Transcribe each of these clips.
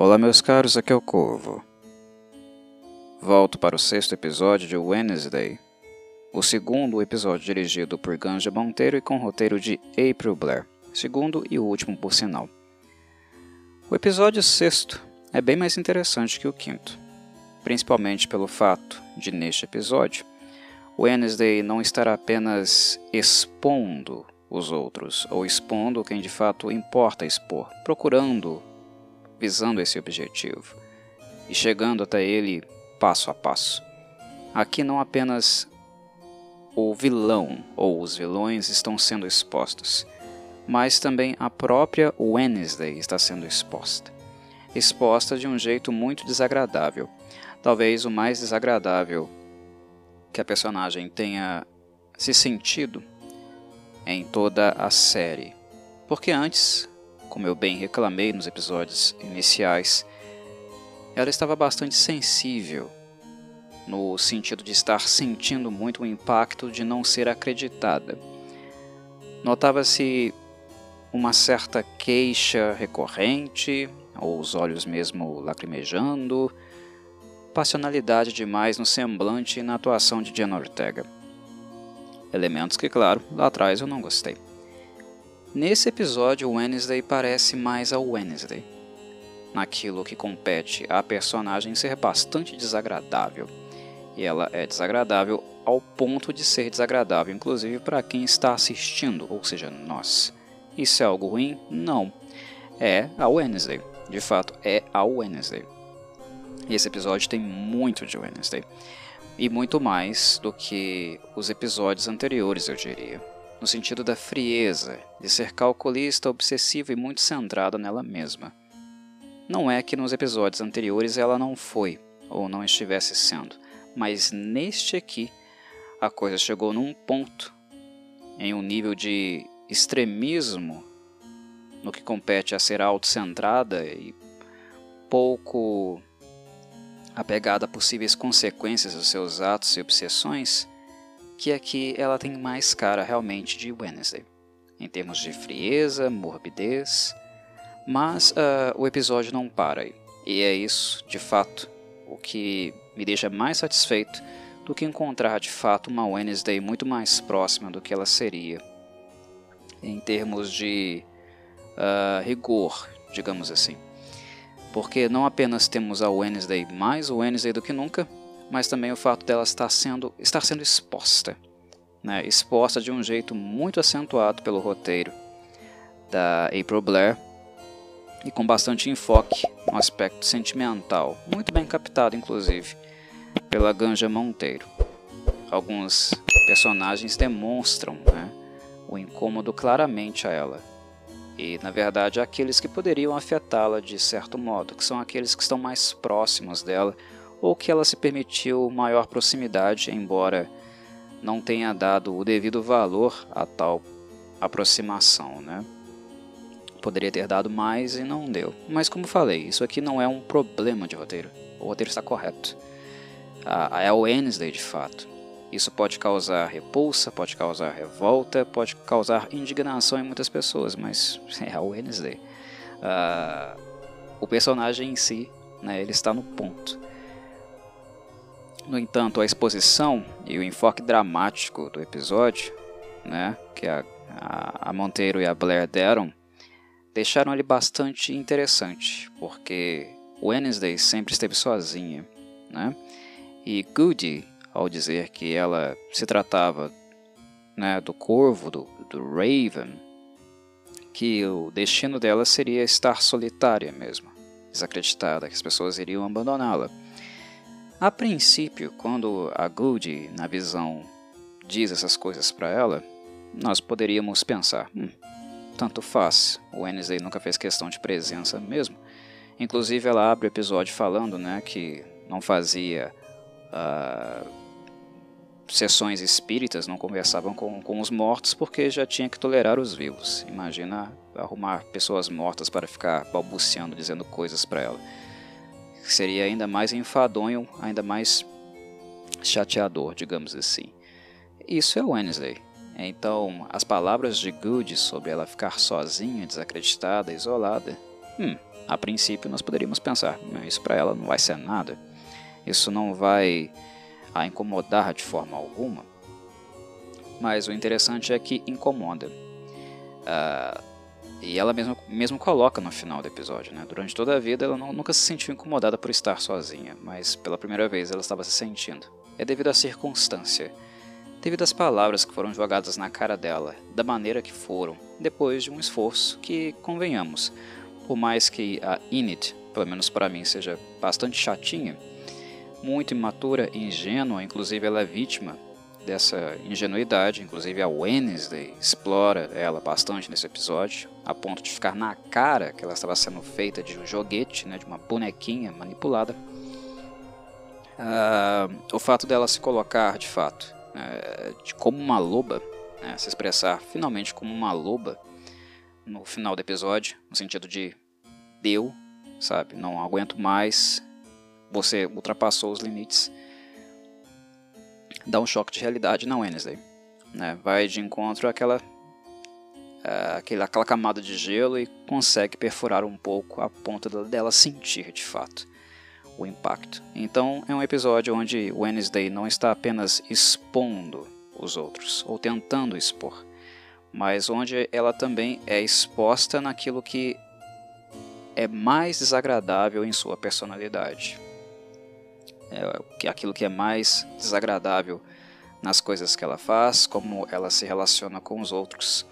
Olá, meus caros, aqui é o Corvo. Volto para o sexto episódio de Wednesday, o segundo episódio dirigido por Ganja Monteiro e com roteiro de April Blair, segundo e último por sinal. O episódio sexto é bem mais interessante que o quinto, principalmente pelo fato de, neste episódio, Wednesday não estar apenas expondo os outros, ou expondo quem de fato importa expor, procurando, visando esse objetivo e chegando até ele passo a passo. Aqui não apenas o vilão ou os vilões estão sendo expostos, mas também a própria Wednesday está sendo exposta. Exposta de um jeito muito desagradável. Talvez o mais desagradável que a personagem tenha se sentido em toda a série. Porque antes, como eu bem reclamei nos episódios iniciais, ela estava bastante sensível, no sentido de estar sentindo muito o impacto de não ser acreditada. Notava-se uma certa queixa recorrente, ou os olhos mesmo lacrimejando, passionalidade demais no semblante e na atuação de Jenna Ortega. Elementos que, claro, lá atrás eu não gostei. Nesse episódio, Wednesday parece mais a Wednesday, naquilo que compete à personagem ser bastante desagradável. E ela é desagradável ao ponto de ser desagradável, inclusive para quem está assistindo, ou seja, nós. Isso é algo ruim? Não. É a Wednesday. De fato, é a Wednesday. E esse episódio tem muito de Wednesday e muito mais do que os episódios anteriores, eu diria. No sentido da frieza, de ser calculista, obsessiva e muito centrada nela mesma. Não é que nos episódios anteriores ela não foi, ou não estivesse sendo, mas neste aqui a coisa chegou num ponto, em um nível de extremismo no que compete a ser autocentrada e pouco apegada a possíveis consequências dos seus atos e obsessões, que aqui ela tem mais cara realmente de Wednesday, em termos de frieza, morbidez, mas uh, o episódio não para aí. E é isso, de fato, o que me deixa mais satisfeito do que encontrar de fato uma Wednesday muito mais próxima do que ela seria, em termos de uh, rigor, digamos assim porque não apenas temos a Wednesday mais Wednesday do que nunca, mas também o fato dela estar sendo, estar sendo exposta, né? exposta de um jeito muito acentuado pelo roteiro da April Blair e com bastante enfoque no aspecto sentimental, muito bem captado inclusive pela Ganja Monteiro. Alguns personagens demonstram né, o incômodo claramente a ela, e, na verdade, aqueles que poderiam afetá-la de certo modo, que são aqueles que estão mais próximos dela ou que ela se permitiu maior proximidade, embora não tenha dado o devido valor a tal aproximação, né? Poderia ter dado mais e não deu. Mas como falei, isso aqui não é um problema de roteiro. O roteiro está correto. é o Wednesday de fato. Isso pode causar repulsa, pode causar revolta, pode causar indignação em muitas pessoas, mas é a Wednesday. Uh, o personagem em si, né, ele está no ponto. No entanto, a exposição e o enfoque dramático do episódio, né, que a, a, Monteiro e a Blair deram, deixaram ele bastante interessante, porque Wednesday sempre esteve sozinha, né? E Goody ao dizer que ela se tratava né, do corvo, do, do Raven, que o destino dela seria estar solitária mesmo, desacreditada, que as pessoas iriam abandoná-la. A princípio, quando a Goody, na visão, diz essas coisas para ela, nós poderíamos pensar: hum, tanto faz, o Wednesday nunca fez questão de presença mesmo. Inclusive, ela abre o episódio falando né, que não fazia uh, sessões espíritas não conversavam com, com os mortos porque já tinha que tolerar os vivos. Imagina arrumar pessoas mortas para ficar balbuciando, dizendo coisas para ela. Seria ainda mais enfadonho, ainda mais chateador, digamos assim. Isso é Wednesday. Então, as palavras de Good sobre ela ficar sozinha, desacreditada, isolada, hum, A princípio, nós poderíamos pensar: isso para ela não vai ser nada, isso não vai a incomodar de forma alguma. Mas o interessante é que incomoda. Uh, e ela mesmo, mesmo coloca no final do episódio, né? Durante toda a vida ela não, nunca se sentiu incomodada por estar sozinha, mas pela primeira vez ela estava se sentindo. É devido à circunstância, devido às palavras que foram jogadas na cara dela, da maneira que foram, depois de um esforço que, convenhamos, por mais que a Init, pelo menos para mim, seja bastante chatinha, muito imatura e ingênua, inclusive ela é vítima dessa ingenuidade, inclusive a Wednesday explora ela bastante nesse episódio, a ponto de ficar na cara que ela estava sendo feita de um joguete, né, de uma bonequinha manipulada. Uh, o fato dela se colocar de fato uh, de como uma loba, né, se expressar finalmente como uma loba no final do episódio, no sentido de deu, sabe, não aguento mais, você ultrapassou os limites dá um choque de realidade na Wednesday. Né? Vai de encontro àquela, àquela, àquela camada de gelo e consegue perfurar um pouco a ponta dela sentir de fato o impacto. Então é um episódio onde Wednesday não está apenas expondo os outros ou tentando expor, mas onde ela também é exposta naquilo que é mais desagradável em sua personalidade é, aquilo que é mais desagradável nas coisas que ela faz, como ela se relaciona com os outros,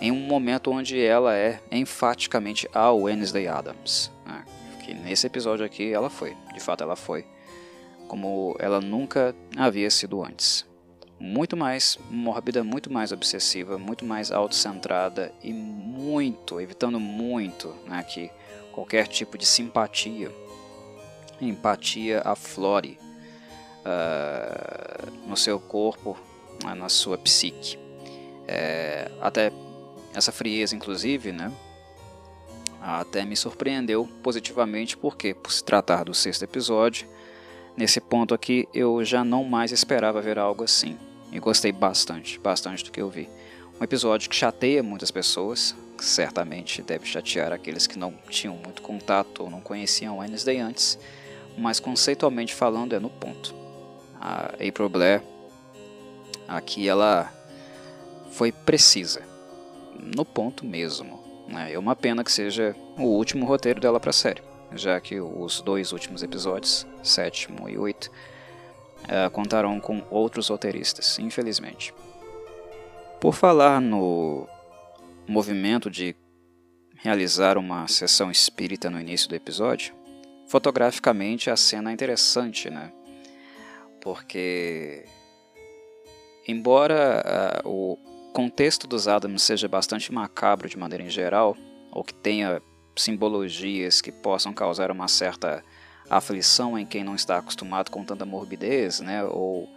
em um momento onde ela é enfaticamente a Wednesday Adams. Né? Que nesse episódio aqui ela foi, de fato ela foi, como ela nunca havia sido antes. Muito mais mórbida, muito mais obsessiva, muito mais autocentrada e muito, evitando muito né, que qualquer tipo de simpatia empatia aflore uh, no seu corpo, né, na sua psique. É, até essa frieza, inclusive, né, até me surpreendeu positivamente, porque por se tratar do sexto episódio, nesse ponto aqui eu já não mais esperava ver algo assim. E gostei bastante, bastante do que eu vi. Um episódio que chateia muitas pessoas, certamente deve chatear aqueles que não tinham muito contato ou não conheciam Wednesday antes, mas conceitualmente falando é no ponto. A April Blair aqui ela foi precisa, no ponto mesmo. Né? É uma pena que seja o último roteiro dela para a série, já que os dois últimos episódios, sétimo e oito, uh, contarão com outros roteiristas, infelizmente. Por falar no movimento de realizar uma sessão espírita no início do episódio, fotograficamente a cena é interessante, né? Porque, embora uh, o contexto dos Adams seja bastante macabro de maneira em geral, ou que tenha simbologias que possam causar uma certa aflição em quem não está acostumado com tanta morbidez, né? Ou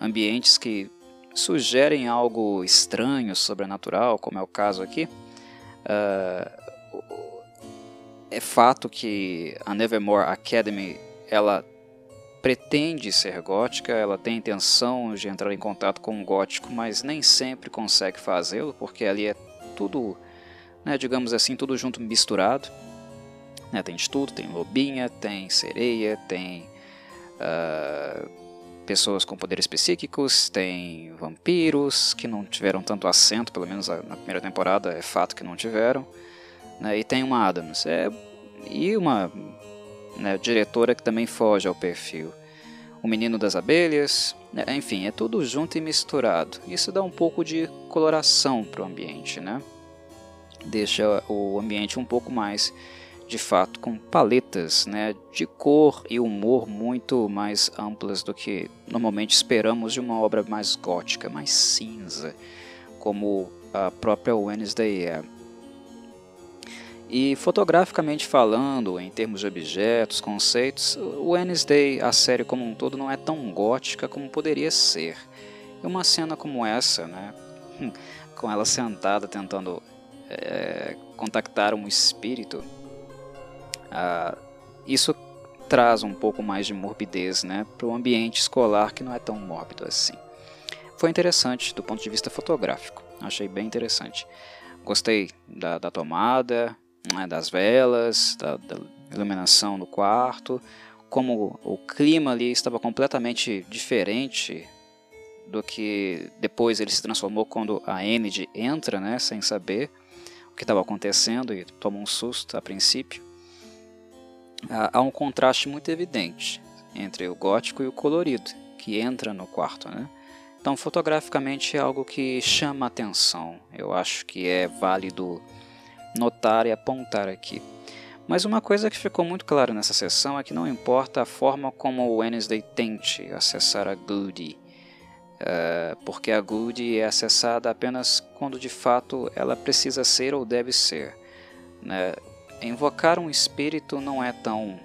ambientes que sugerem algo estranho, sobrenatural, como é o caso aqui. Uh, é fato que a Nevermore Academy ela pretende ser gótica, ela tem intenção de entrar em contato com o gótico, mas nem sempre consegue fazê-lo, porque ali é tudo, né, digamos assim, tudo junto misturado. Né, tem de tudo, tem lobinha, tem sereia, tem uh, pessoas com poderes psíquicos, tem vampiros que não tiveram tanto assento, pelo menos na primeira temporada é fato que não tiveram né, e tem uma Adams. É, e uma né, diretora que também foge ao perfil. O Menino das Abelhas, né, enfim, é tudo junto e misturado. Isso dá um pouco de coloração para o ambiente, né? Deixa o ambiente um pouco mais, de fato, com paletas né, de cor e humor muito mais amplas do que normalmente esperamos de uma obra mais gótica, mais cinza, como a própria Wednesday é. E fotograficamente falando, em termos de objetos, conceitos, o Wednesday, a série como um todo, não é tão gótica como poderia ser. E uma cena como essa, né, com ela sentada tentando é, contactar um espírito, ah, isso traz um pouco mais de morbidez né, para o ambiente escolar que não é tão mórbido assim. Foi interessante do ponto de vista fotográfico, achei bem interessante. Gostei da, da tomada, né, das velas, da, da iluminação no quarto, como o clima ali estava completamente diferente do que depois ele se transformou quando a Enid entra, né, sem saber o que estava acontecendo e toma um susto a princípio. Há um contraste muito evidente entre o gótico e o colorido que entra no quarto, né? Então, fotograficamente é algo que chama atenção. Eu acho que é válido notar e apontar aqui. Mas uma coisa que ficou muito clara nessa sessão é que não importa a forma como o Wednesday tente acessar a Goody, uh, porque a Goody é acessada apenas quando de fato ela precisa ser ou deve ser. Né? Invocar um espírito não é tão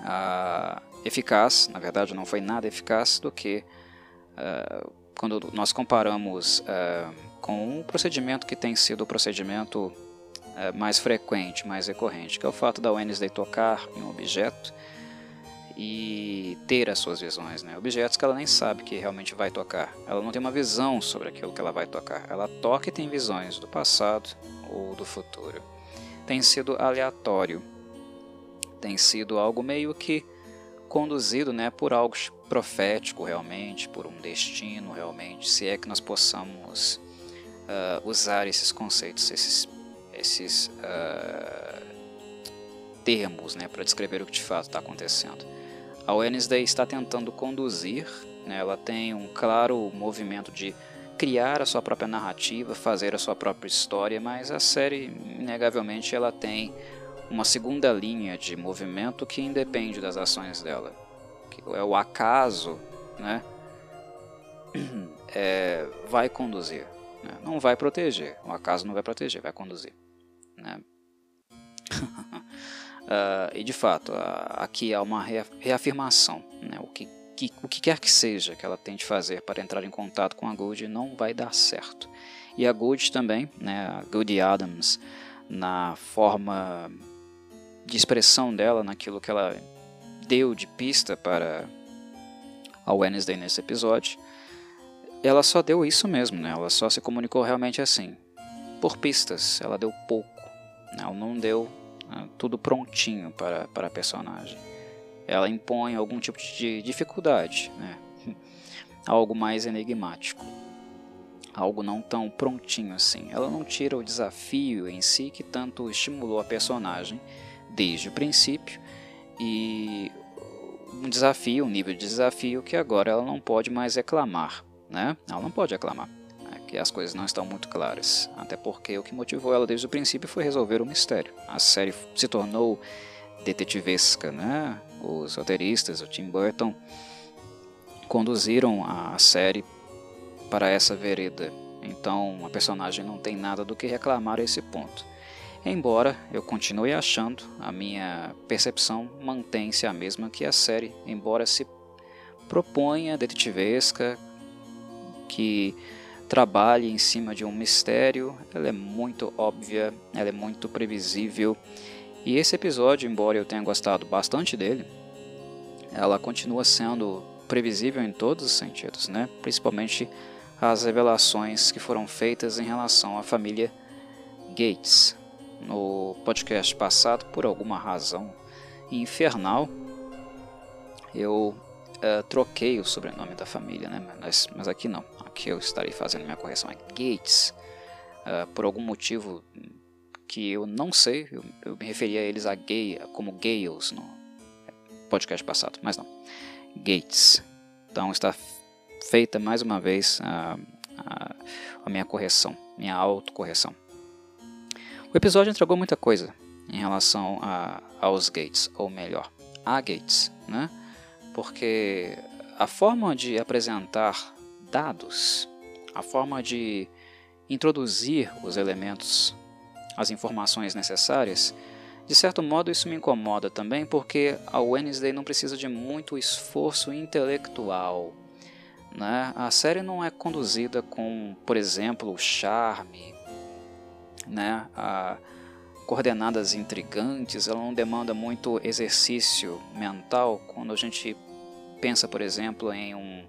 uh, eficaz, na verdade não foi nada eficaz, do que uh, quando nós comparamos com um procedimento que tem sido o procedimento é, mais frequente, mais recorrente, que é o fato da Wednesday tocar em um objeto e ter as suas visões, né? objetos que ela nem sabe que realmente vai tocar. Ela não tem uma visão sobre aquilo que ela vai tocar. Ela toca e tem visões do passado ou do futuro. Tem sido aleatório, tem sido algo meio que conduzido né, por algo profético realmente, por um destino realmente, se é que nós possamos uh, usar esses conceitos, esses esses uh, termos né, para descrever o que de fato está acontecendo. A Wednesday está tentando conduzir, né, ela tem um claro movimento de criar a sua própria narrativa, fazer a sua própria história, mas a série, inegavelmente, ela tem uma segunda linha de movimento que independe das ações dela. Que é o acaso, né? É, vai conduzir, né? não vai proteger. O acaso não vai proteger, vai conduzir. Né? uh, e de fato, uh, aqui há uma reafirmação. Né? O, que, que, o que quer que seja que ela tente fazer para entrar em contato com a Good não vai dar certo. E a Good também, né, a Goody Adams, na forma de expressão dela, naquilo que ela deu de pista para a Wednesday nesse episódio, ela só deu isso mesmo, né? ela só se comunicou realmente assim, por pistas, ela deu pouco ela não deu né, tudo prontinho para, para a personagem. Ela impõe algum tipo de dificuldade, né? algo mais enigmático, algo não tão prontinho assim. Ela não tira o desafio em si que tanto estimulou a personagem desde o princípio e um desafio, um nível de desafio que agora ela não pode mais reclamar, né? Ela não pode reclamar que as coisas não estão muito claras, até porque o que motivou ela desde o princípio foi resolver o mistério. A série se tornou detetivesca, né? Os roteiristas, o Tim Burton, conduziram a série para essa vereda. Então a personagem não tem nada do que reclamar a esse ponto. Embora eu continue achando, a minha percepção mantém-se a mesma que a série, embora se proponha detetivesca, que trabalhe em cima de um mistério, ela é muito óbvia, ela é muito previsível. E esse episódio, embora eu tenha gostado bastante dele, ela continua sendo previsível em todos os sentidos, né? principalmente as revelações que foram feitas em relação à família Gates. No podcast passado, por alguma razão infernal, eu uh, troquei o sobrenome da família, né? mas, mas aqui não que eu estarei fazendo minha correção é Gates. Uh, por algum motivo que eu não sei, eu, eu me referia a eles a gay, como Gales no podcast passado, mas não. Gates. Então está feita mais uma vez a, a, a minha correção, minha autocorreção. O episódio entregou muita coisa em relação a, aos Gates, ou melhor, a Gates, né? Porque a forma de apresentar dados, a forma de introduzir os elementos, as informações necessárias, de certo modo isso me incomoda também porque a Wednesday não precisa de muito esforço intelectual. Né? A série não é conduzida com, por exemplo, charme, né? a coordenadas intrigantes, ela não demanda muito exercício mental quando a gente pensa, por exemplo, em um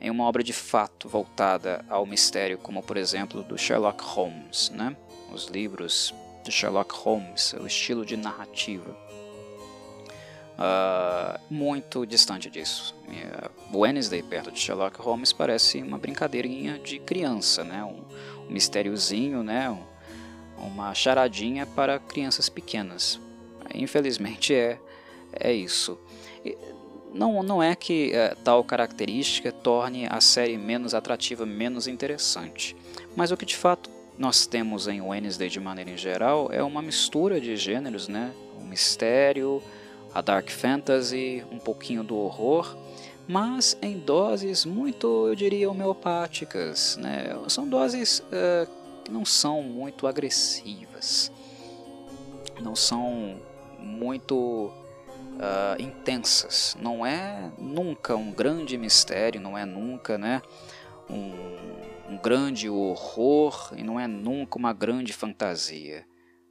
em uma obra de fato voltada ao mistério, como por exemplo do Sherlock Holmes, né? os livros de Sherlock Holmes, o estilo de narrativa. Uh, muito distante disso. Uh, Wednesday, perto de Sherlock Holmes, parece uma brincadeirinha de criança, né? um, um mistériozinho, né? Um, uma charadinha para crianças pequenas. Infelizmente é, é isso. Não, não é que é, tal característica torne a série menos atrativa, menos interessante, mas o que de fato nós temos em Wednesday de maneira em geral é uma mistura de gêneros, né? O mistério, a dark fantasy, um pouquinho do horror, mas em doses muito, eu diria, homeopáticas, né? São doses uh, que não são muito agressivas, não são muito uh, intensas. Não é nunca um grande mistério, não é nunca né, um, um grande horror e não é nunca uma grande fantasia.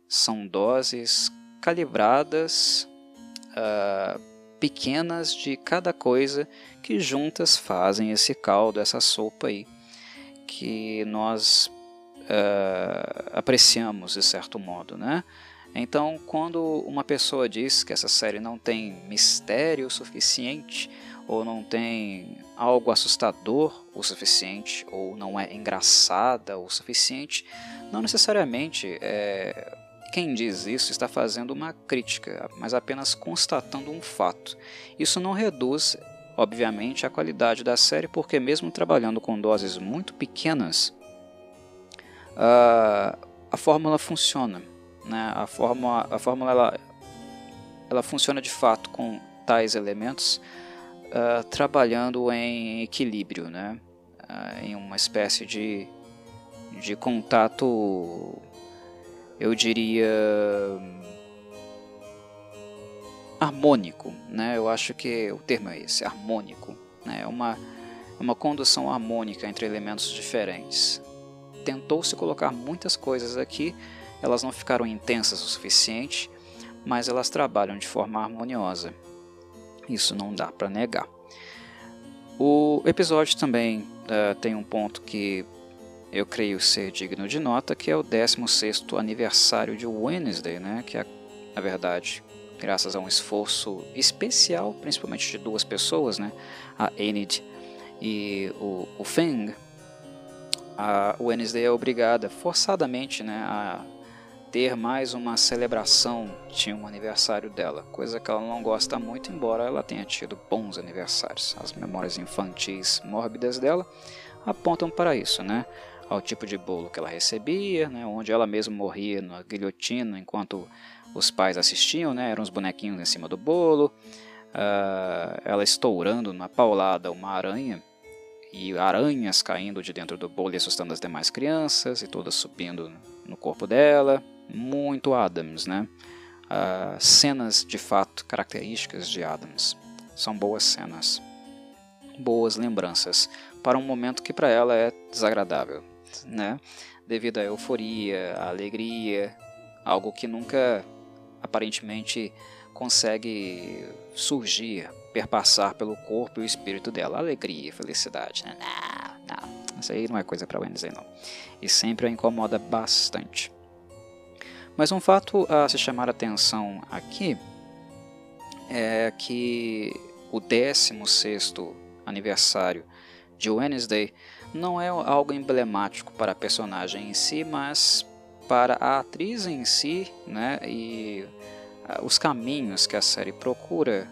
São doses calibradas, uh, pequenas de cada coisa que juntas fazem esse caldo, essa sopa aí, que nós uh, apreciamos de certo modo, né? Então, quando uma pessoa diz que essa série não tem mistério suficiente, ou não tem algo assustador o suficiente, ou não é engraçada o suficiente, não necessariamente é, quem diz isso está fazendo uma crítica, mas apenas constatando um fato. Isso não reduz, obviamente, a qualidade da série, porque, mesmo trabalhando com doses muito pequenas, a, a fórmula funciona. Né? A, fórmula, a fórmula ela, ela funciona de fato com tais elementos, uh, trabalhando em equilíbrio, né? Uh, em uma espécie de, de contato, eu diria, harmônico. Né? Eu acho que o termo é esse, harmônico. Né? É uma, uma condução harmônica entre elementos diferentes. Tentou-se colocar muitas coisas aqui, elas não ficaram intensas o suficiente, mas elas trabalham de forma harmoniosa. Isso não dá para negar. O episódio também uh, tem um ponto que eu creio ser digno de nota, que é o 16º aniversário de Wednesday, né? que é, na verdade, graças a um esforço especial, principalmente de duas pessoas, né? a Enid e o, o Feng, a Wednesday é obrigada forçadamente né, a ter mais uma celebração de um aniversário dela, coisa que ela não gosta muito, embora ela tenha tido bons aniversários. As memórias infantis mórbidas dela apontam para isso, né? Ao tipo de bolo que ela recebia, né? onde ela mesma morria na guilhotina enquanto os pais assistiam, né? Eram os bonequinhos em cima do bolo, uh, ela estourando na paulada uma aranha e aranhas caindo de dentro do bolo e assustando as demais crianças e todas subindo no corpo dela muito Adams, né? Uh, cenas de fato características de Adams. São boas cenas, boas lembranças para um momento que para ela é desagradável, né? Devido à euforia, à alegria, algo que nunca aparentemente consegue surgir, perpassar pelo corpo e o espírito dela. Alegria, felicidade. Né? Não, não, isso aí não é coisa para Wednesday não. E sempre a incomoda bastante. Mas um fato a se chamar a atenção aqui é que o 16º aniversário de Wednesday não é algo emblemático para a personagem em si, mas para a atriz em si, né, e uh, os caminhos que a série procura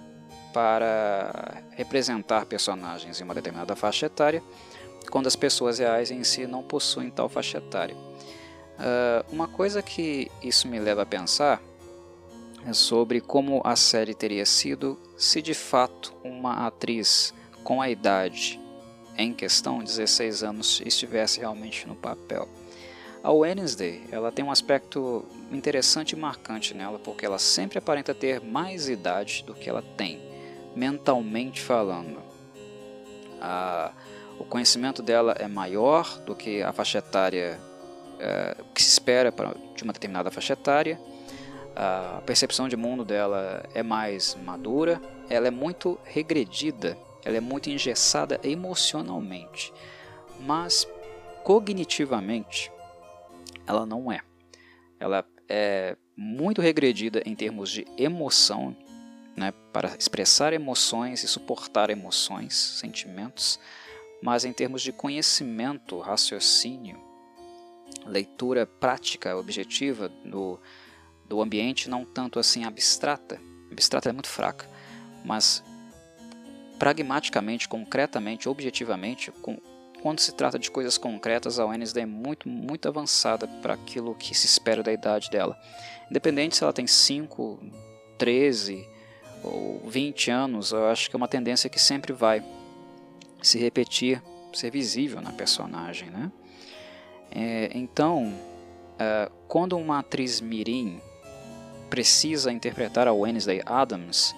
para representar personagens em uma determinada faixa etária, quando as pessoas reais em si não possuem tal faixa etária. Uh, uma coisa que isso me leva a pensar é sobre como a série teria sido se de fato uma atriz com a idade em questão, 16 anos, estivesse realmente no papel. A Wednesday ela tem um aspecto interessante e marcante nela, porque ela sempre aparenta ter mais idade do que ela tem, mentalmente falando. Ah, o conhecimento dela é maior do que a faixa etária é, que se espera de uma determinada faixa etária. A percepção de mundo dela é mais madura, ela é muito regredida, ela é muito engessada emocionalmente, mas cognitivamente ela não é. Ela é muito regredida em termos de emoção, né, para expressar emoções e suportar emoções, sentimentos, mas em termos de conhecimento, raciocínio, leitura prática, objetiva do, do ambiente, não tanto assim abstrata. Abstrata é muito fraca, mas pragmaticamente, concretamente, objetivamente, com, quando se trata de coisas concretas, a Wednesday é muito, muito avançada para aquilo que se espera da idade dela. Independente se ela tem 5, 13 ou 20 anos, eu acho que é uma tendência que sempre vai se repetir, ser visível na personagem. Né? É, então, é, quando uma atriz mirim precisa interpretar a Wednesday Adams,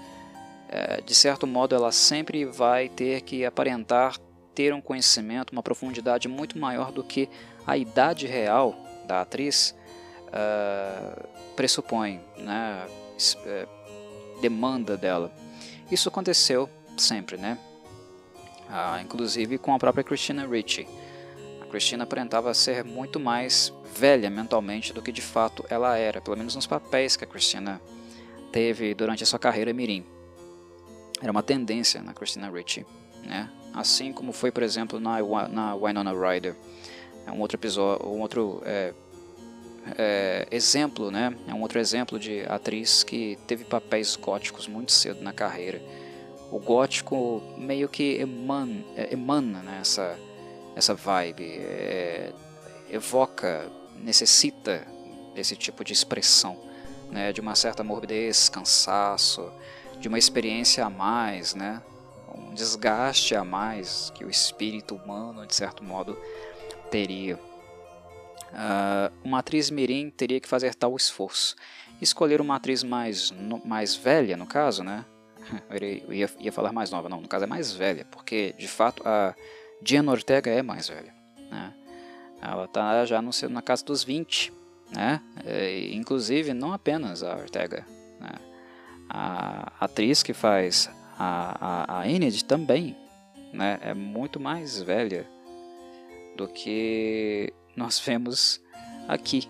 é, de certo modo ela sempre vai ter que aparentar ter um conhecimento, uma profundidade muito maior do que a idade real da atriz uh, pressupõe, né, demanda dela. Isso aconteceu sempre, né? Uh, inclusive com a própria Christina Ricci. Christina aparentava ser muito mais velha mentalmente do que de fato ela era, pelo menos nos papéis que a Christina teve durante a sua carreira mirim. Era uma tendência na Christina Ricci, né? assim como foi, por exemplo, na, na Winona Ryder. É um outro episódio, um outro é, é, exemplo, né? É um outro exemplo de atriz que teve papéis góticos muito cedo na carreira. O gótico meio que emana, é, emana né, essa, essa vibe, é, evoca, necessita desse tipo de expressão, né? De uma certa morbidez, cansaço, de uma experiência a mais, né? um desgaste a mais que o espírito humano, de certo modo, teria. Uh, uma atriz mirim teria que fazer tal esforço. Escolher uma atriz mais, no, mais velha, no caso, né? Eu ia, ia falar mais nova, não, no caso é mais velha, porque de fato a Diana Ortega é mais velha. Né? Ela está já no, na casa dos 20, né? É, inclusive, não apenas a Ortega. Né? A atriz que faz a, a, a Enid também né, é muito mais velha do que nós vemos aqui.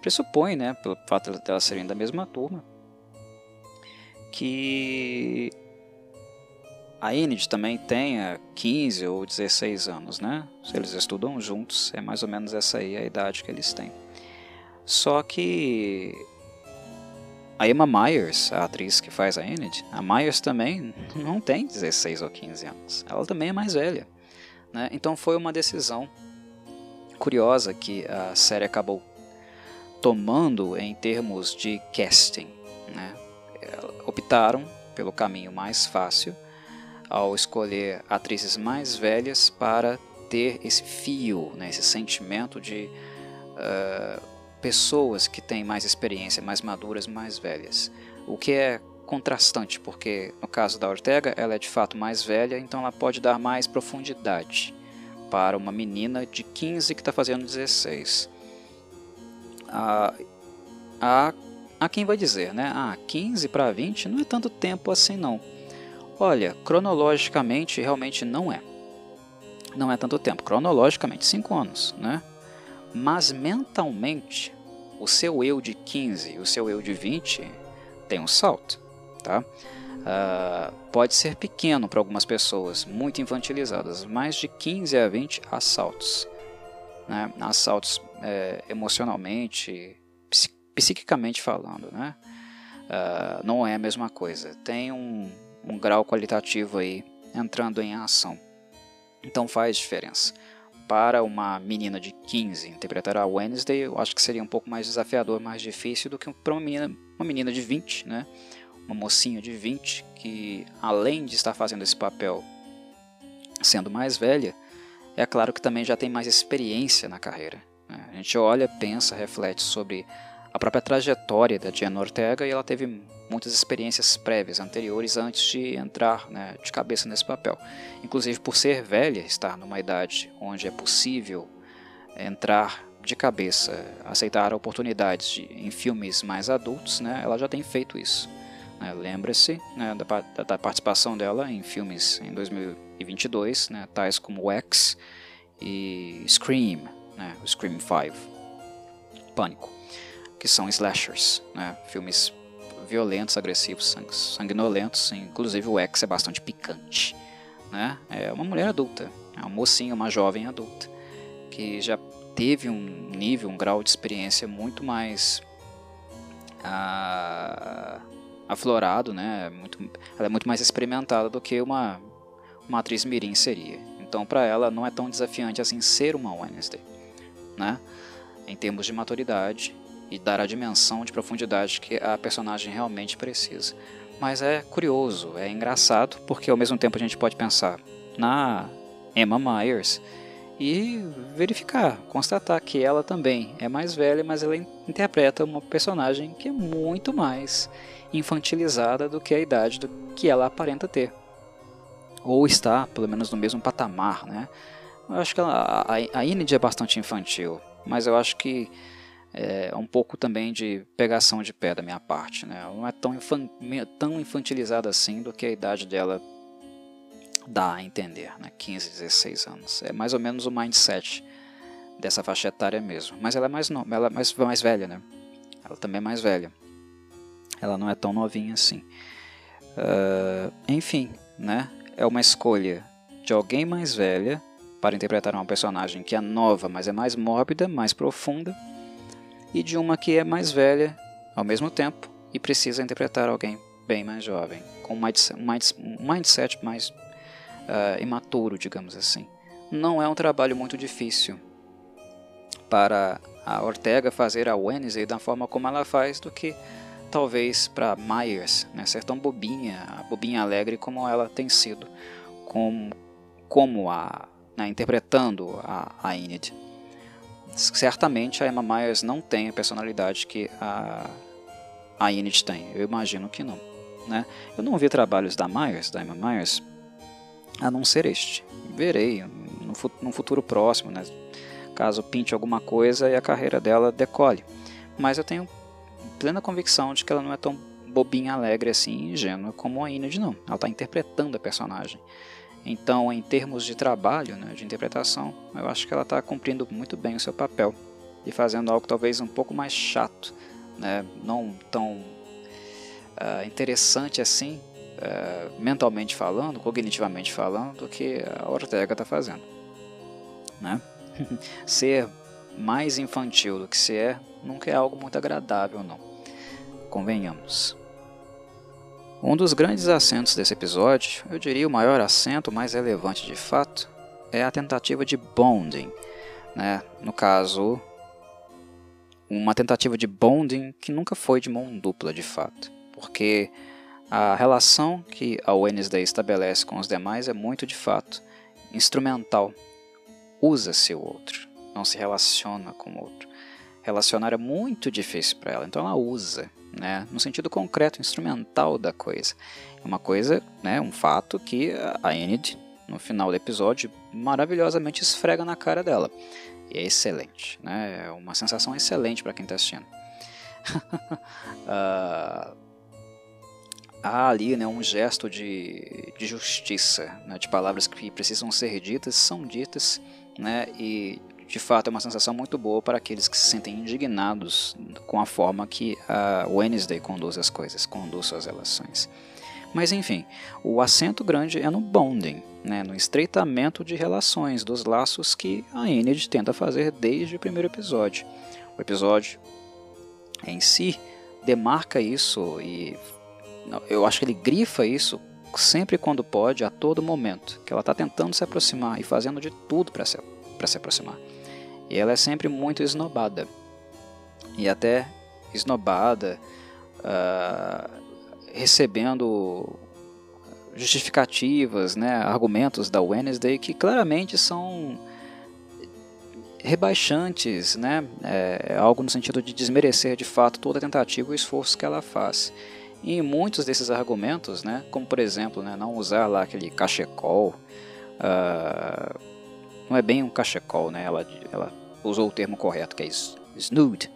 Pressupõe, né, pelo fato de elas serem da mesma turma, que a Enid também tenha 15 ou 16 anos, né? Se eles estudam juntos, é mais ou menos essa aí a idade que eles têm. Só que a Emma Myers, a atriz que faz a Enid, a Myers também não tem 16 ou 15 anos. Ela também é mais velha. Né? Então foi uma decisão curiosa que a série acabou tomando em termos de casting. Né? Optaram pelo caminho mais fácil ao escolher atrizes mais velhas para ter esse fio, né? esse sentimento de uh, pessoas que têm mais experiência, mais maduras, mais velhas. O que é contrastante, porque no caso da Ortega, ela é de fato mais velha, então ela pode dar mais profundidade para uma menina de 15 que está fazendo 16. Há, há, há quem vai dizer, né? Ah, 15 para 20 não é tanto tempo assim não. Olha, cronologicamente realmente não é. Não é tanto tempo. Cronologicamente, 5 anos, né? Mas mentalmente, o seu eu de 15 e o seu eu de 20 tem um salto. Tá? Uh, pode ser pequeno para algumas pessoas, muito infantilizadas, mas de 15 a 20 há saltos. Né? Assaltos é, emocionalmente, psiquicamente falando. Né? Uh, não é a mesma coisa. Tem um, um grau qualitativo aí entrando em ação. Então faz diferença para uma menina de 15 interpretar a Wednesday, eu acho que seria um pouco mais desafiador, mais difícil do que para uma menina, uma menina de 20, né? Uma mocinha de 20 que, além de estar fazendo esse papel sendo mais velha, é claro que também já tem mais experiência na carreira. Né? A gente olha, pensa, reflete sobre a própria trajetória da Diana Ortega e ela teve muitas experiências prévias, anteriores, antes de entrar né, de cabeça nesse papel. Inclusive, por ser velha, estar numa idade onde é possível entrar de cabeça, aceitar oportunidades de, em filmes mais adultos, né, ela já tem feito isso. Né, Lembra-se né, da, da, participação dela em filmes em 2022, né, tais como X e Scream, né, Scream 5, Pânico. que são slashers, né? filmes violentos, agressivos, sanguinolentos, inclusive o X é bastante picante. Né? É uma mulher adulta, é uma mocinha, uma jovem adulta, que já teve um nível, um grau de experiência muito mais ah, aflorado, né? Muito, ela é muito mais experimentada do que uma, uma atriz mirim seria. Então, para ela, não é tão desafiante assim ser uma Wednesday, né? Em termos de maturidade e dar a dimensão de profundidade que a personagem realmente precisa. Mas é curioso, é engraçado, porque ao mesmo tempo a gente pode pensar na Emma Myers e verificar, constatar que ela também é mais velha, mas ela interpreta uma personagem que é muito mais infantilizada do que a idade do que ela aparenta ter. Ou está, pelo menos, no mesmo patamar, né? Eu acho que ela, a, a Inid é bastante infantil, mas eu acho que é um pouco também de pegação de pé da minha parte, né? Ela não é tão, infan, tão infantilizada assim do que a idade dela dá a entender, né? 15, 16 anos. É mais ou menos o mindset dessa faixa etária mesmo. Mas ela é mais, no, ela é mais, mais velha, né? Ela também é mais velha. Ela não é tão novinha assim. Uh, enfim, né? É uma escolha de alguém mais velha para interpretar uma personagem que é nova, mas é mais mórbida, mais profunda, e de uma que é mais velha ao mesmo tempo e precisa interpretar alguém bem mais jovem, com um mindset mais uh, imaturo, digamos assim. Não é um trabalho muito difícil para a Ortega fazer a Wednesday da forma como ela faz do que talvez para Myers né, ser tão bobinha, bobinha alegre como ela tem sido, com, como a né, interpretando a, a Enid. Certamente a Emma Myers não tem a personalidade que a, a Enid tem. Eu imagino que não. Né? Eu não vi trabalhos da Myers, da Emma Myers, a não ser este. Verei no, no futuro próximo, né? caso pinte alguma coisa e a carreira dela decole. Mas eu tenho plena convicção de que ela não é tão bobinha, alegre assim, ingênua como a Enid não. Ela está interpretando a personagem. Então, em termos de trabalho, né, de interpretação, eu acho que ela está cumprindo muito bem o seu papel e fazendo algo talvez um pouco mais chato, né, não tão uh, interessante assim, uh, mentalmente falando, cognitivamente falando, do que a Ortega está fazendo. Né? ser mais infantil do que se é nunca é algo muito agradável, não. Convenhamos. Um dos grandes acentos desse episódio, eu diria o maior acento, mais relevante de fato, é a tentativa de bonding. Né? No caso, uma tentativa de bonding que nunca foi de mão dupla de fato, porque a relação que a Wednesday estabelece com os demais é muito de fato instrumental. Usa-se o outro, não se relaciona com o outro. Relacionar é muito difícil para ela, então ela usa né, no sentido concreto, instrumental da coisa. É uma coisa, né, um fato que a Enid, no final do episódio, maravilhosamente esfrega na cara dela. E é excelente, né, é uma sensação excelente para quem está assistindo. uh, há ali né, um gesto de, de justiça, né, de palavras que precisam ser ditas, são ditas, né, e de fato é uma sensação muito boa para aqueles que se sentem indignados com a forma que a Wednesday conduz as coisas, conduz suas relações. Mas enfim, o acento grande é no bonding, né, no estreitamento de relações, dos laços que a Enid tenta fazer desde o primeiro episódio. O episódio em si demarca isso e eu acho que ele grifa isso sempre quando pode, a todo momento, que ela está tentando se aproximar e fazendo de tudo para se, se aproximar. E ela é sempre muito esnobada. E até esnobada, uh, recebendo justificativas, né, argumentos da Wednesday que claramente são rebaixantes, né, é, algo no sentido de desmerecer de fato toda tentativa e esforço que ela faz. E muitos desses argumentos, né, como por exemplo, né, não usar lá aquele cachecol, uh, não é bem um cachecol, né? Ela, ela usou o termo correto, que é snood.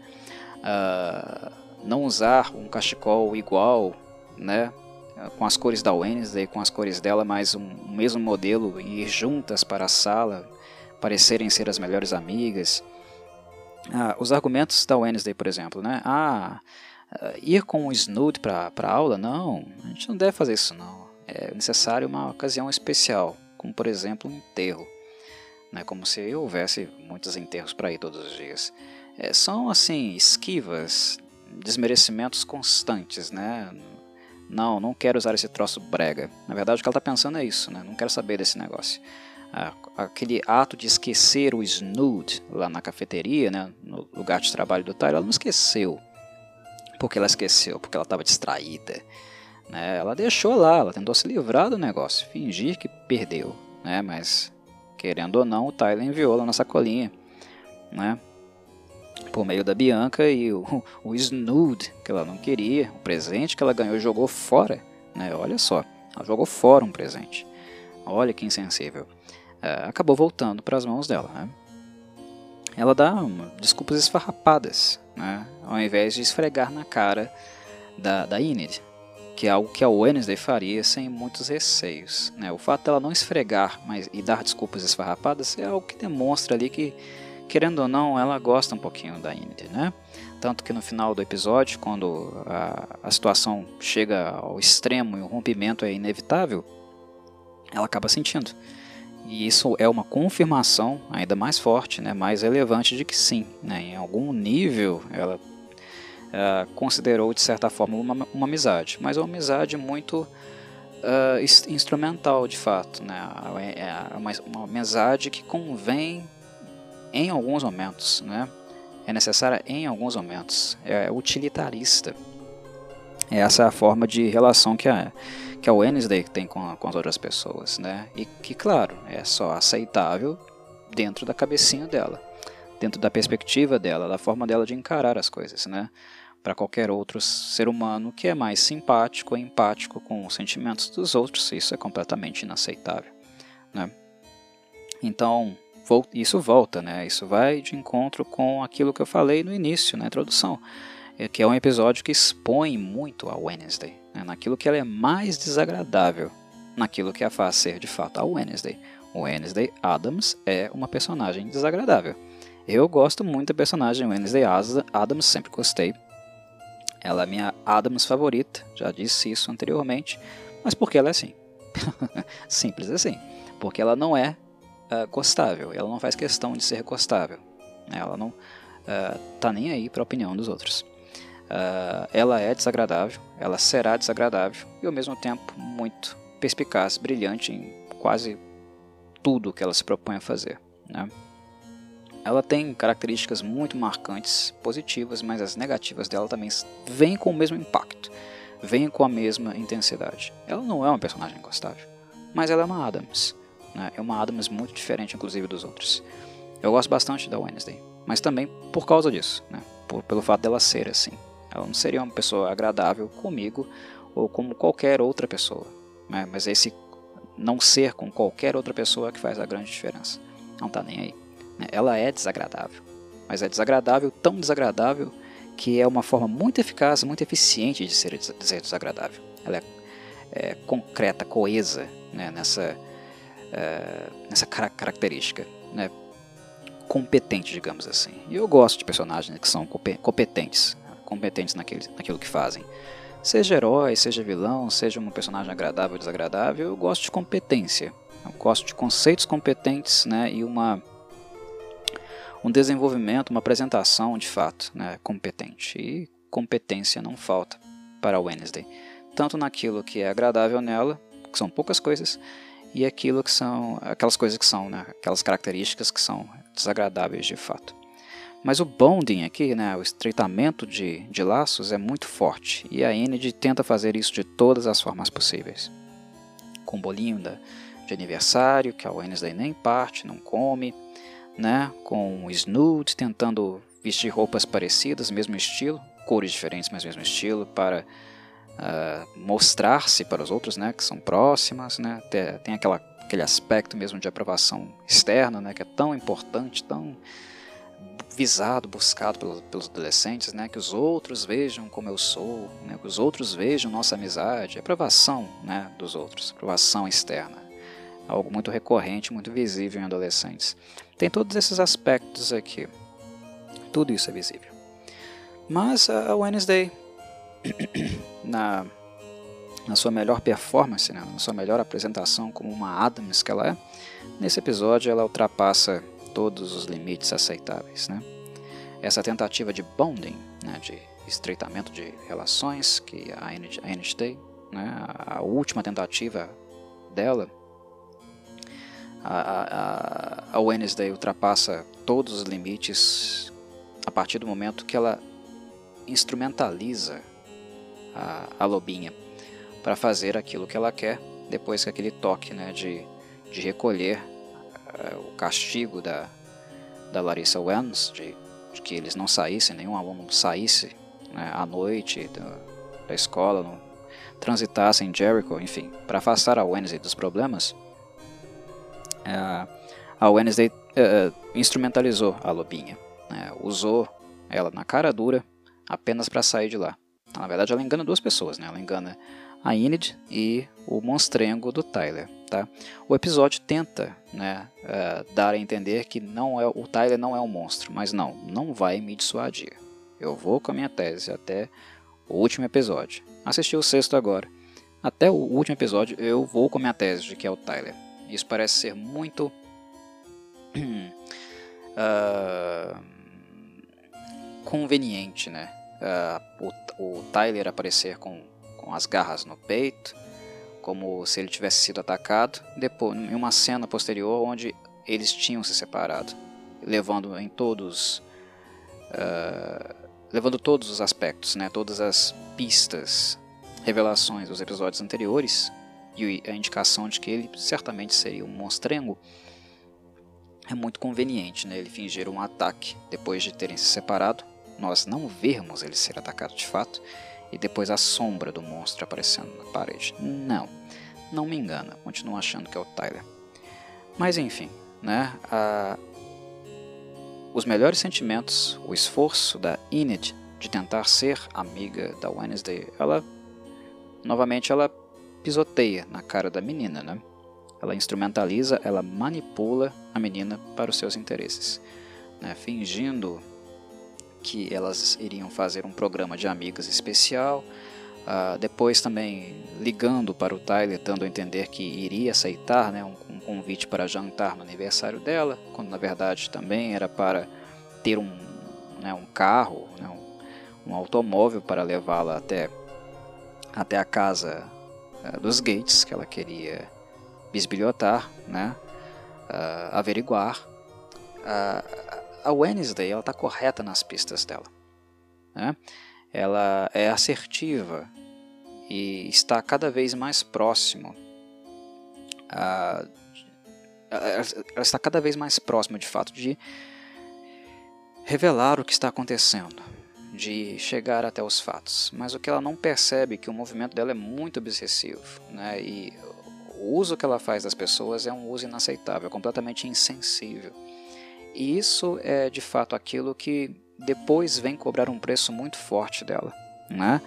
Uh, não usar um cachecol igual, né? Com as cores da Wednesday, com as cores dela, mas um, um mesmo modelo e ir juntas para a sala, parecerem ser as melhores amigas. ah, os argumentos da Wednesday, por exemplo, né? Ah, ah ir com o Snood para a aula? Não, a gente não deve fazer isso não. É necessário uma ocasião especial, como por exemplo um enterro, né? como se houvesse muitos enterros para ir todos os dias. É, são assim esquivas, desmerecimentos constantes, né? Não, não quero usar esse troço brega. Na verdade, o que ela está pensando é isso, né? Não quero saber desse negócio. Aquele ato de esquecer o snood lá na cafeteria, né? No lugar de trabalho do Tyler, ela não esqueceu. Porque ela esqueceu, porque ela estava distraída. Né? Ela deixou lá, ela tentou se livrar do negócio, fingir que perdeu, né? Mas querendo ou não, o Tyler enviou lá na sacolinha, né? por meio da Bianca e o, o Snood, que ela não queria, o presente que ela ganhou jogou fora. Né? Olha só, ela jogou fora um presente. Olha que insensível. É, acabou voltando para as mãos dela. Né? Ela dá uma, desculpas esfarrapadas, né? ao invés de esfregar na cara da, da Enid, que é algo que a Wednesday faria sem muitos receios. Né? O fato dela não esfregar mas, e dar desculpas esfarrapadas é algo que demonstra ali que querendo ou não, ela gosta um pouquinho da Indy, né? Tanto que no final do episódio, quando a, a situação chega ao extremo e o rompimento é inevitável, ela acaba sentindo. E isso é uma confirmação ainda mais forte, né, mais relevante de que sim, né, em algum nível ela uh, considerou de certa forma uma, uma, amizade, mas uma amizade muito uh, instrumental de fato, né, é uma, uma amizade que convém em alguns momentos, né? É necessária em alguns momentos. É utilitarista. Essa é a forma de relação que a, que a Wednesday tem com, com as outras pessoas, né? E que, claro, é só aceitável dentro da cabecinha dela, dentro da perspectiva dela, da forma dela de encarar as coisas, né? Para qualquer outro ser humano que é mais simpático, empático com os sentimentos dos outros, isso é completamente inaceitável, né? Então, isso volta, né? Isso vai de encontro com aquilo que eu falei no início, na introdução, é que é um episódio que expõe muito a Wednesday, né? naquilo que ela é mais desagradável, naquilo que a faz ser de fato a Wednesday. Wednesday Adams é uma personagem desagradável. Eu gosto muito da personagem Wednesday Adams, sempre gostei. Ela é minha Adams favorita, já disse isso anteriormente, mas porque ela é assim. Simples assim. Porque ela não é uh, ela não faz questão de ser gostável, né? ela não uh, tá nem aí para a opinião dos outros. Uh, ela é desagradável, ela será desagradável e ao mesmo tempo muito perspicaz, brilhante em quase tudo que ela se propõe a fazer. Né? Ela tem características muito marcantes, positivas, mas as negativas dela também vêm com o mesmo impacto, vêm com a mesma intensidade. Ela não é uma personagem gostável, mas ela é uma Adams. Né? É uma Adams muito diferente, inclusive, dos outros. Eu gosto bastante da Wednesday, mas também por causa disso, né? por, pelo fato dela ser assim. Ela não seria uma pessoa agradável comigo ou como qualquer outra pessoa. Né? Mas esse não ser com qualquer outra pessoa que faz a grande diferença. Não tá nem aí. Ela é desagradável, mas é desagradável, tão desagradável que é uma forma muito eficaz, muito eficiente de ser, de ser desagradável. Ela é, é concreta, coesa né? nessa é, nessa característica, né? competente, digamos assim. E eu gosto de personagens que são competentes, competentes naquilo, naquilo que fazem. Seja herói, seja vilão, seja um personagem agradável ou desagradável, eu gosto de competência. Eu gosto de conceitos competentes né, e uma, um desenvolvimento, uma apresentação de fato né, competente. E competência não falta para Wednesday. Tanto naquilo que é agradável nela, que são poucas coisas, e aquilo que são aquelas coisas que são, né, aquelas características que são desagradáveis de fato. Mas o bonding aqui, né, o estreitamento de, de laços é muito forte e a Enid tenta fazer isso de todas as formas possíveis. Com bolinho da, de aniversário, que a Wednesday nem parte, não come, né, com o Snood tentando vestir roupas parecidas, mesmo estilo, cores diferentes, mas mesmo estilo, para uh, mostrar-se para os outros, né, que são próximas, né, tem, tem aquela, aquele aspecto mesmo de aprovação externa, né, que é tão importante, tão visado, buscado pelos, pelos adolescentes, né, que os outros vejam como eu sou, né, que os outros vejam nossa amizade, aprovação, né, dos outros, aprovação externa, algo muito recorrente, muito visível em adolescentes. Tem todos esses aspectos aqui. Tudo isso é visível. Mas a Wednesday, na, na sua melhor performance, né, na sua melhor apresentação como uma Adams que ela é, nesse episódio ela ultrapassa todos os limites aceitáveis. Né? Essa tentativa de bonding, né, de estreitamento de relações que a tem, né, a última tentativa dela, a, a, a Wednesday ultrapassa todos os limites a partir do momento que ela instrumentaliza a, a lobinha para fazer aquilo que ela quer depois que aquele toque né, de, de recolher uh, o castigo da, da Larissa Wens, de, de, que eles não saíssem, nenhum aluno saísse né, à noite da, da escola, não transitassem em Jericho, enfim, para afastar a Wednesday dos problemas, a Wednesday uh, instrumentalizou a lobinha, né, usou ela na cara dura apenas para sair de lá. Na verdade, ela engana duas pessoas, né? Ela engana a Enid e o monstrengo do Tyler, tá? O episódio tenta, né, uh, dar a entender que não é o Tyler não é um monstro, mas não, não vai me dissuadir. Eu vou com a minha tese até o último episódio. Assisti o sexto agora. Até o último episódio eu vou com a minha tese de que é o Tyler. Isso parece ser muito uh, conveniente, né? Uh, o, o Tyler aparecer com, com as garras no peito, como se ele tivesse sido atacado, depois em uma cena posterior onde eles tinham se separado, levando em todos uh, levando todos os aspectos, né, todas as pistas, revelações dos episódios anteriores e a indicação de que ele certamente seria um monstrengo é muito conveniente, né, ele fingir um ataque depois de terem se separado nós não vermos ele ser atacado de fato e depois a sombra do monstro aparecendo na parede. Não, não me engana, continuo achando que é o Tyler. Mas enfim, né? A... Os melhores sentimentos, o esforço da Enid de tentar ser amiga da Wednesday, ela novamente ela pisoteia na cara da menina, né? Ela instrumentaliza, ela manipula a menina para os seus interesses, né? fingindo que elas iriam fazer um programa de amigas especial. Uh, depois também ligando para o Tyler, dando a entender que iria aceitar né, um, um, convite para jantar no aniversário dela, quando na verdade também era para ter um, né, um carro, né, um, um, automóvel para levá-la até, até a casa uh, dos Gates, que ela queria bisbilhotar, né, uh, averiguar a Wednesday ela está correta nas pistas dela. Né? Ela é assertiva e está cada vez mais próximo. Ela está cada vez mais próxima, de fato, de revelar o que está acontecendo, de chegar até os fatos. Mas o que ela não percebe é que o movimento dela é muito obsessivo, né? E o uso que ela faz das pessoas é um uso inaceitável, completamente insensível. E isso é de fato aquilo que depois vem cobrar um preço muito forte dela, né?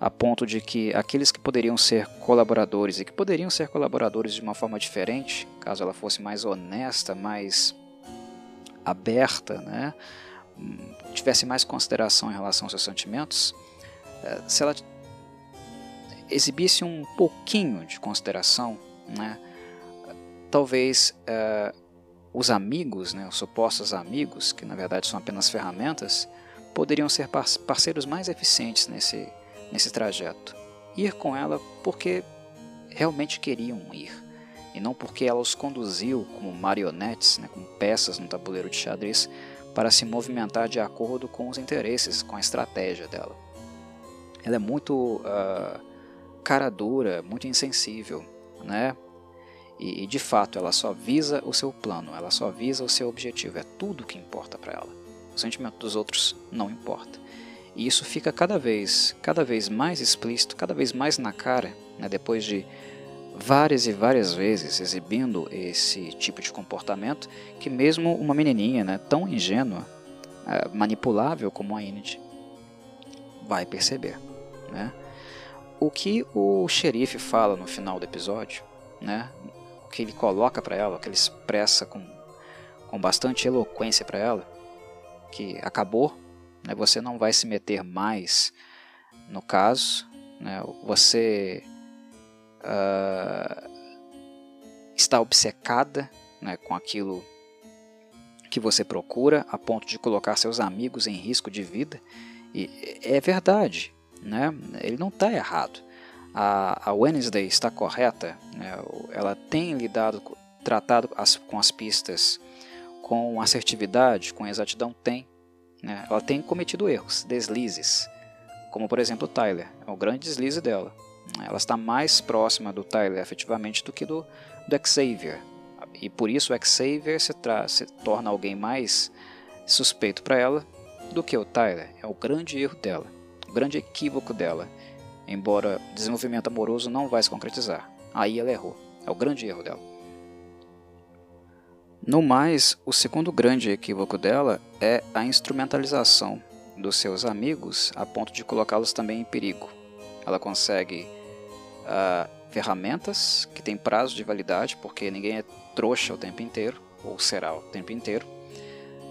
a ponto de que aqueles que poderiam ser colaboradores e que poderiam ser colaboradores de uma forma diferente, caso ela fosse mais honesta, mais aberta, né? Tivesse mais consideração em relação aos seus sentimentos, eh, se ela exibisse um pouquinho de consideração, né? talvez uh, os amigos, né, os supostos amigos, que na verdade são apenas ferramentas, poderiam ser parceiros mais eficientes nesse, nesse trajeto. Ir com ela porque realmente queriam ir, e não porque ela os conduziu como marionetes, né, como peças no tabuleiro de xadrez, para se movimentar de acordo com os interesses, com a estratégia dela. Ela é muito uh, cara dura, muito insensível, né? E, e, de fato, ela só visa o seu plano, ela só visa o seu objetivo, é tudo que importa para ela. O sentimento dos outros não importa. E isso fica cada vez, cada vez mais explícito, cada vez mais na cara, né, depois de várias e várias vezes exibindo esse tipo de comportamento, que mesmo uma menininha né, tão ingênua, é, manipulável como a Enid, vai perceber. Né? O que o xerife fala no final do episódio, né, que ele coloca para ela, o que ele expressa com, com bastante eloquência para ela, que acabou, né? você não vai se meter mais no caso, né? você uh, está obcecada né, com aquilo que você procura a ponto de colocar seus amigos em risco de vida. E é verdade, né? ele não está errado. A, a Wednesday está correta, né? ela tem lidado, tratado as, com as pistas com assertividade, com exatidão, tem. Né? Ela tem cometido erros, deslizes, como por exemplo o Tyler, é o grande deslize dela. Ela está mais próxima do Tyler efetivamente do que do, do Xavier, e por isso o Xavier se, se torna alguém mais suspeito para ela do que o Tyler. É o grande erro dela, o grande equívoco dela. Embora desenvolvimento amoroso não vai se concretizar. Aí ela errou. É o grande erro dela. No mais, o segundo grande equívoco dela é a instrumentalização dos seus amigos a ponto de colocá-los também em perigo. Ela consegue uh, ferramentas que têm prazo de validade, porque ninguém é trouxa o tempo inteiro, ou será o tempo inteiro,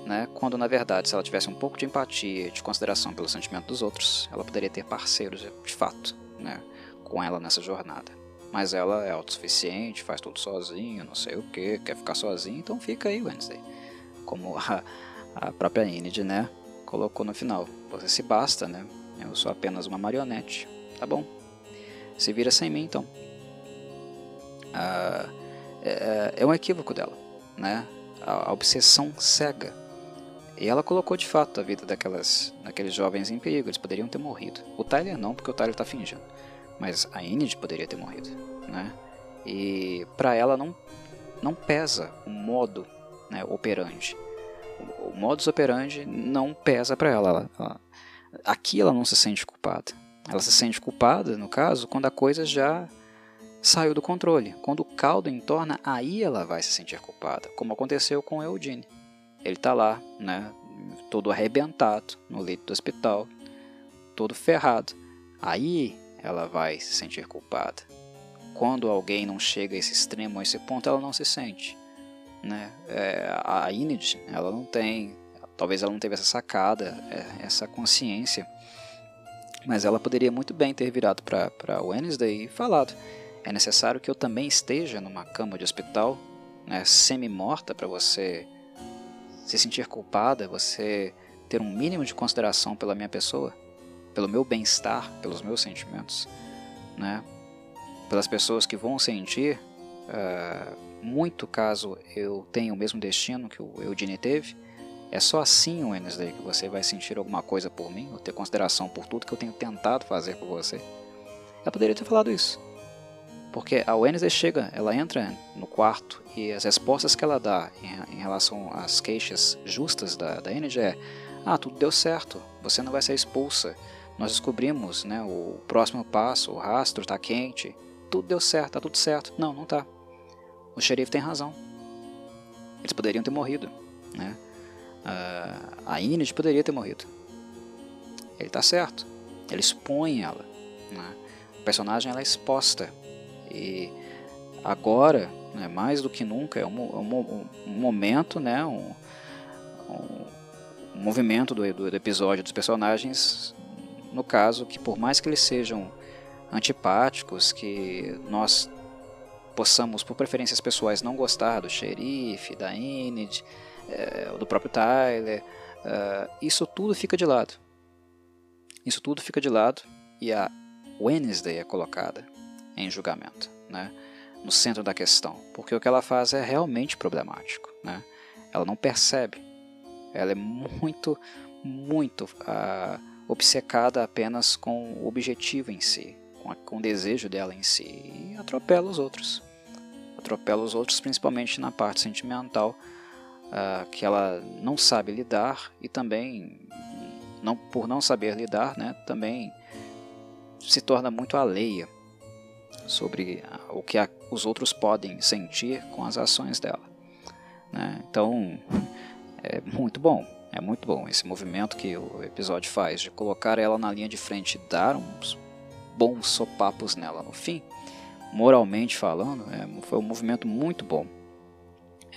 né? quando na verdade, se ela tivesse um pouco de empatia, de consideração pelo sentimento dos outros, ela poderia ter parceiros de fato né? com ela nessa jornada. Mas ela é autossuficiente, faz tudo sozinha, não sei o que, quer ficar sozinha, então fica aí, Wednesday. Como a, a própria Enid, né? Colocou no final. Você se basta, né? Eu sou apenas uma marionete. Tá bom. Se vira sem mim, então. Ah, é, é um equívoco dela, né? A, a, obsessão cega. E ela colocou de fato a vida daquelas, daqueles jovens em perigo, eles poderiam ter morrido. O Tyler não, porque o Tyler está fingindo. Mas a Enid poderia ter morrido, né? E para ela não, não pesa o modo né, operandi. O, o modus operandi não pesa para ela. Ela, ela. Aqui ela não se sente culpada. Ela se sente culpada, no caso, quando a coisa já saiu do controle. Quando o caldo entorna, aí ela vai se sentir culpada, como aconteceu com Eudine. Ele está lá, né, todo arrebentado no leito do hospital, todo ferrado. Aí ela vai se sentir culpada. Quando alguém não chega a esse extremo, a esse ponto, ela não se sente. Né? É, a Inid, ela não tem, talvez ela não teve essa sacada, é, essa consciência, mas ela poderia muito bem ter virado para Wednesday e falado: é necessário que eu também esteja numa cama de hospital, né, semi-morta, para você se sentir culpada, você ter um mínimo de consideração pela minha pessoa, pelo meu bem-estar, pelos meus sentimentos, né? pelas pessoas que vão sentir uh, muito caso eu tenha o mesmo destino que o Eudine teve. É só assim, Wednesday, que você vai sentir alguma coisa por mim, ou ter consideração por tudo que eu tenho tentado fazer por você. Ela poderia ter falado isso. Porque a Wednesday chega, ela entra no quarto e as respostas que ela dá em, relação às queixas justas da, da Energy é: Ah, tudo deu certo, você não vai ser expulsa. Nós descobrimos né, o próximo passo, o rastro está quente, tudo deu certo, está tudo certo. Não, não está. O xerife tem razão. Eles poderiam ter morrido. Né? Uh, a Enid poderia ter morrido. Ele está certo. Ele expõe ela. Né? A personagem ela é exposta e agora, né, mais do que nunca, é um, um, um momento, né, um, um, movimento do, do episódio dos personagens, no caso, que por mais que eles sejam antipáticos, que nós possamos, por preferências pessoais, não gostar do xerife, da Enid, é, do próprio Tyler, é, isso tudo fica de lado. Isso tudo fica de lado e a Wednesday é colocada em julgamento, né? no centro da questão, porque o que ela faz é realmente problemático. Né? Ela não percebe, ela é muito, muito uh, obcecada apenas com o objetivo em si, com, a, com o desejo dela em si, e atropela os outros. Atropela os outros, principalmente na parte sentimental, uh, que ela não sabe lidar e também, não, por não saber lidar, né, também se torna muito alheia sobre o que a, os outros podem sentir com as ações dela. Né? Então, é muito bom, é muito bom esse movimento que o episódio faz de colocar ela na linha de frente e dar uns bons sopapos nela no fim. Moralmente falando, é, foi um movimento muito bom.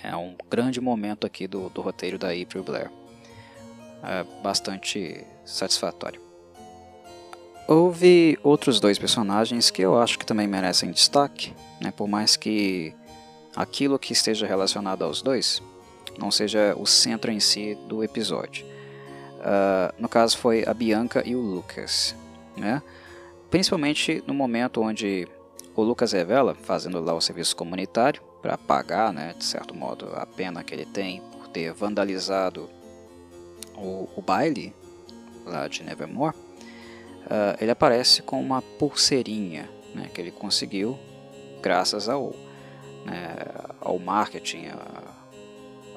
É um grande momento aqui do, do roteiro da April Blair. é bastante satisfatório. Houve outros dois personagens que eu acho que também merecem destaque, né, por mais que aquilo que esteja relacionado aos dois não seja o centro em si do episódio. Uh, no caso foi a Bianca e o Lucas, né? principalmente no momento onde o Lucas revela, fazendo lá o serviço comunitário, para pagar, né, de certo modo, a pena que ele tem por ter vandalizado o, o baile lá de Nevermore, uh, ele aparece com uma pulseirinha né, que ele conseguiu graças ao, né, ao marketing,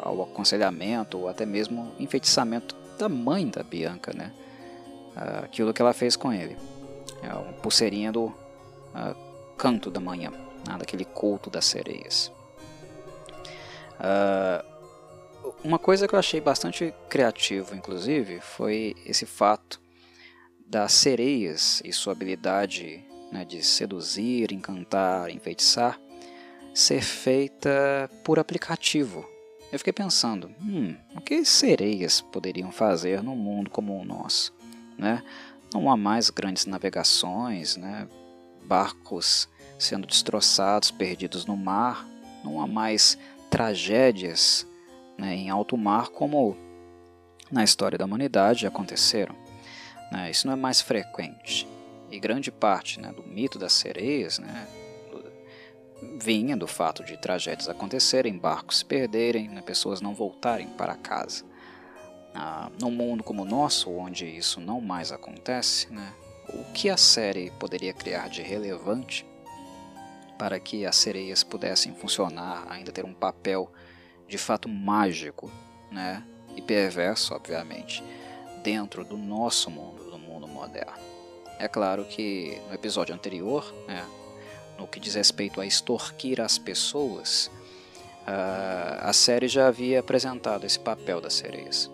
ao aconselhamento, ou até mesmo enfeitiçamento da mãe da Bianca, né? Uh, aquilo que ela fez com ele. É uma pulseirinha do uh, canto da manhã, né, daquele culto das sereias. Uh, uma coisa que eu achei bastante criativo, inclusive, foi esse fato das sereias e sua habilidade né, de seduzir, encantar, enfeitiçar, ser feita por aplicativo. Eu fiquei pensando, hum, o que sereias poderiam fazer num mundo como o nosso? Né? Não há mais grandes navegações, né? barcos sendo destroçados, perdidos no mar, não há mais tragédias né, em alto mar como na história da humanidade aconteceram. Né, isso não é mais frequente. E grande parte né, do mito das sereias né, vinha do fato de tragédias acontecerem, barcos se perderem, né, pessoas não voltarem para casa. Ah, num mundo como o nosso, onde isso não mais acontece, né, o que a série poderia criar de relevante para que as sereias pudessem funcionar, ainda ter um papel de fato mágico, né? E perverso, obviamente, dentro do nosso mundo, do mundo moderno. É claro que no episódio anterior, né, no que diz respeito a extorquir as pessoas, a série já havia apresentado esse papel das sereias,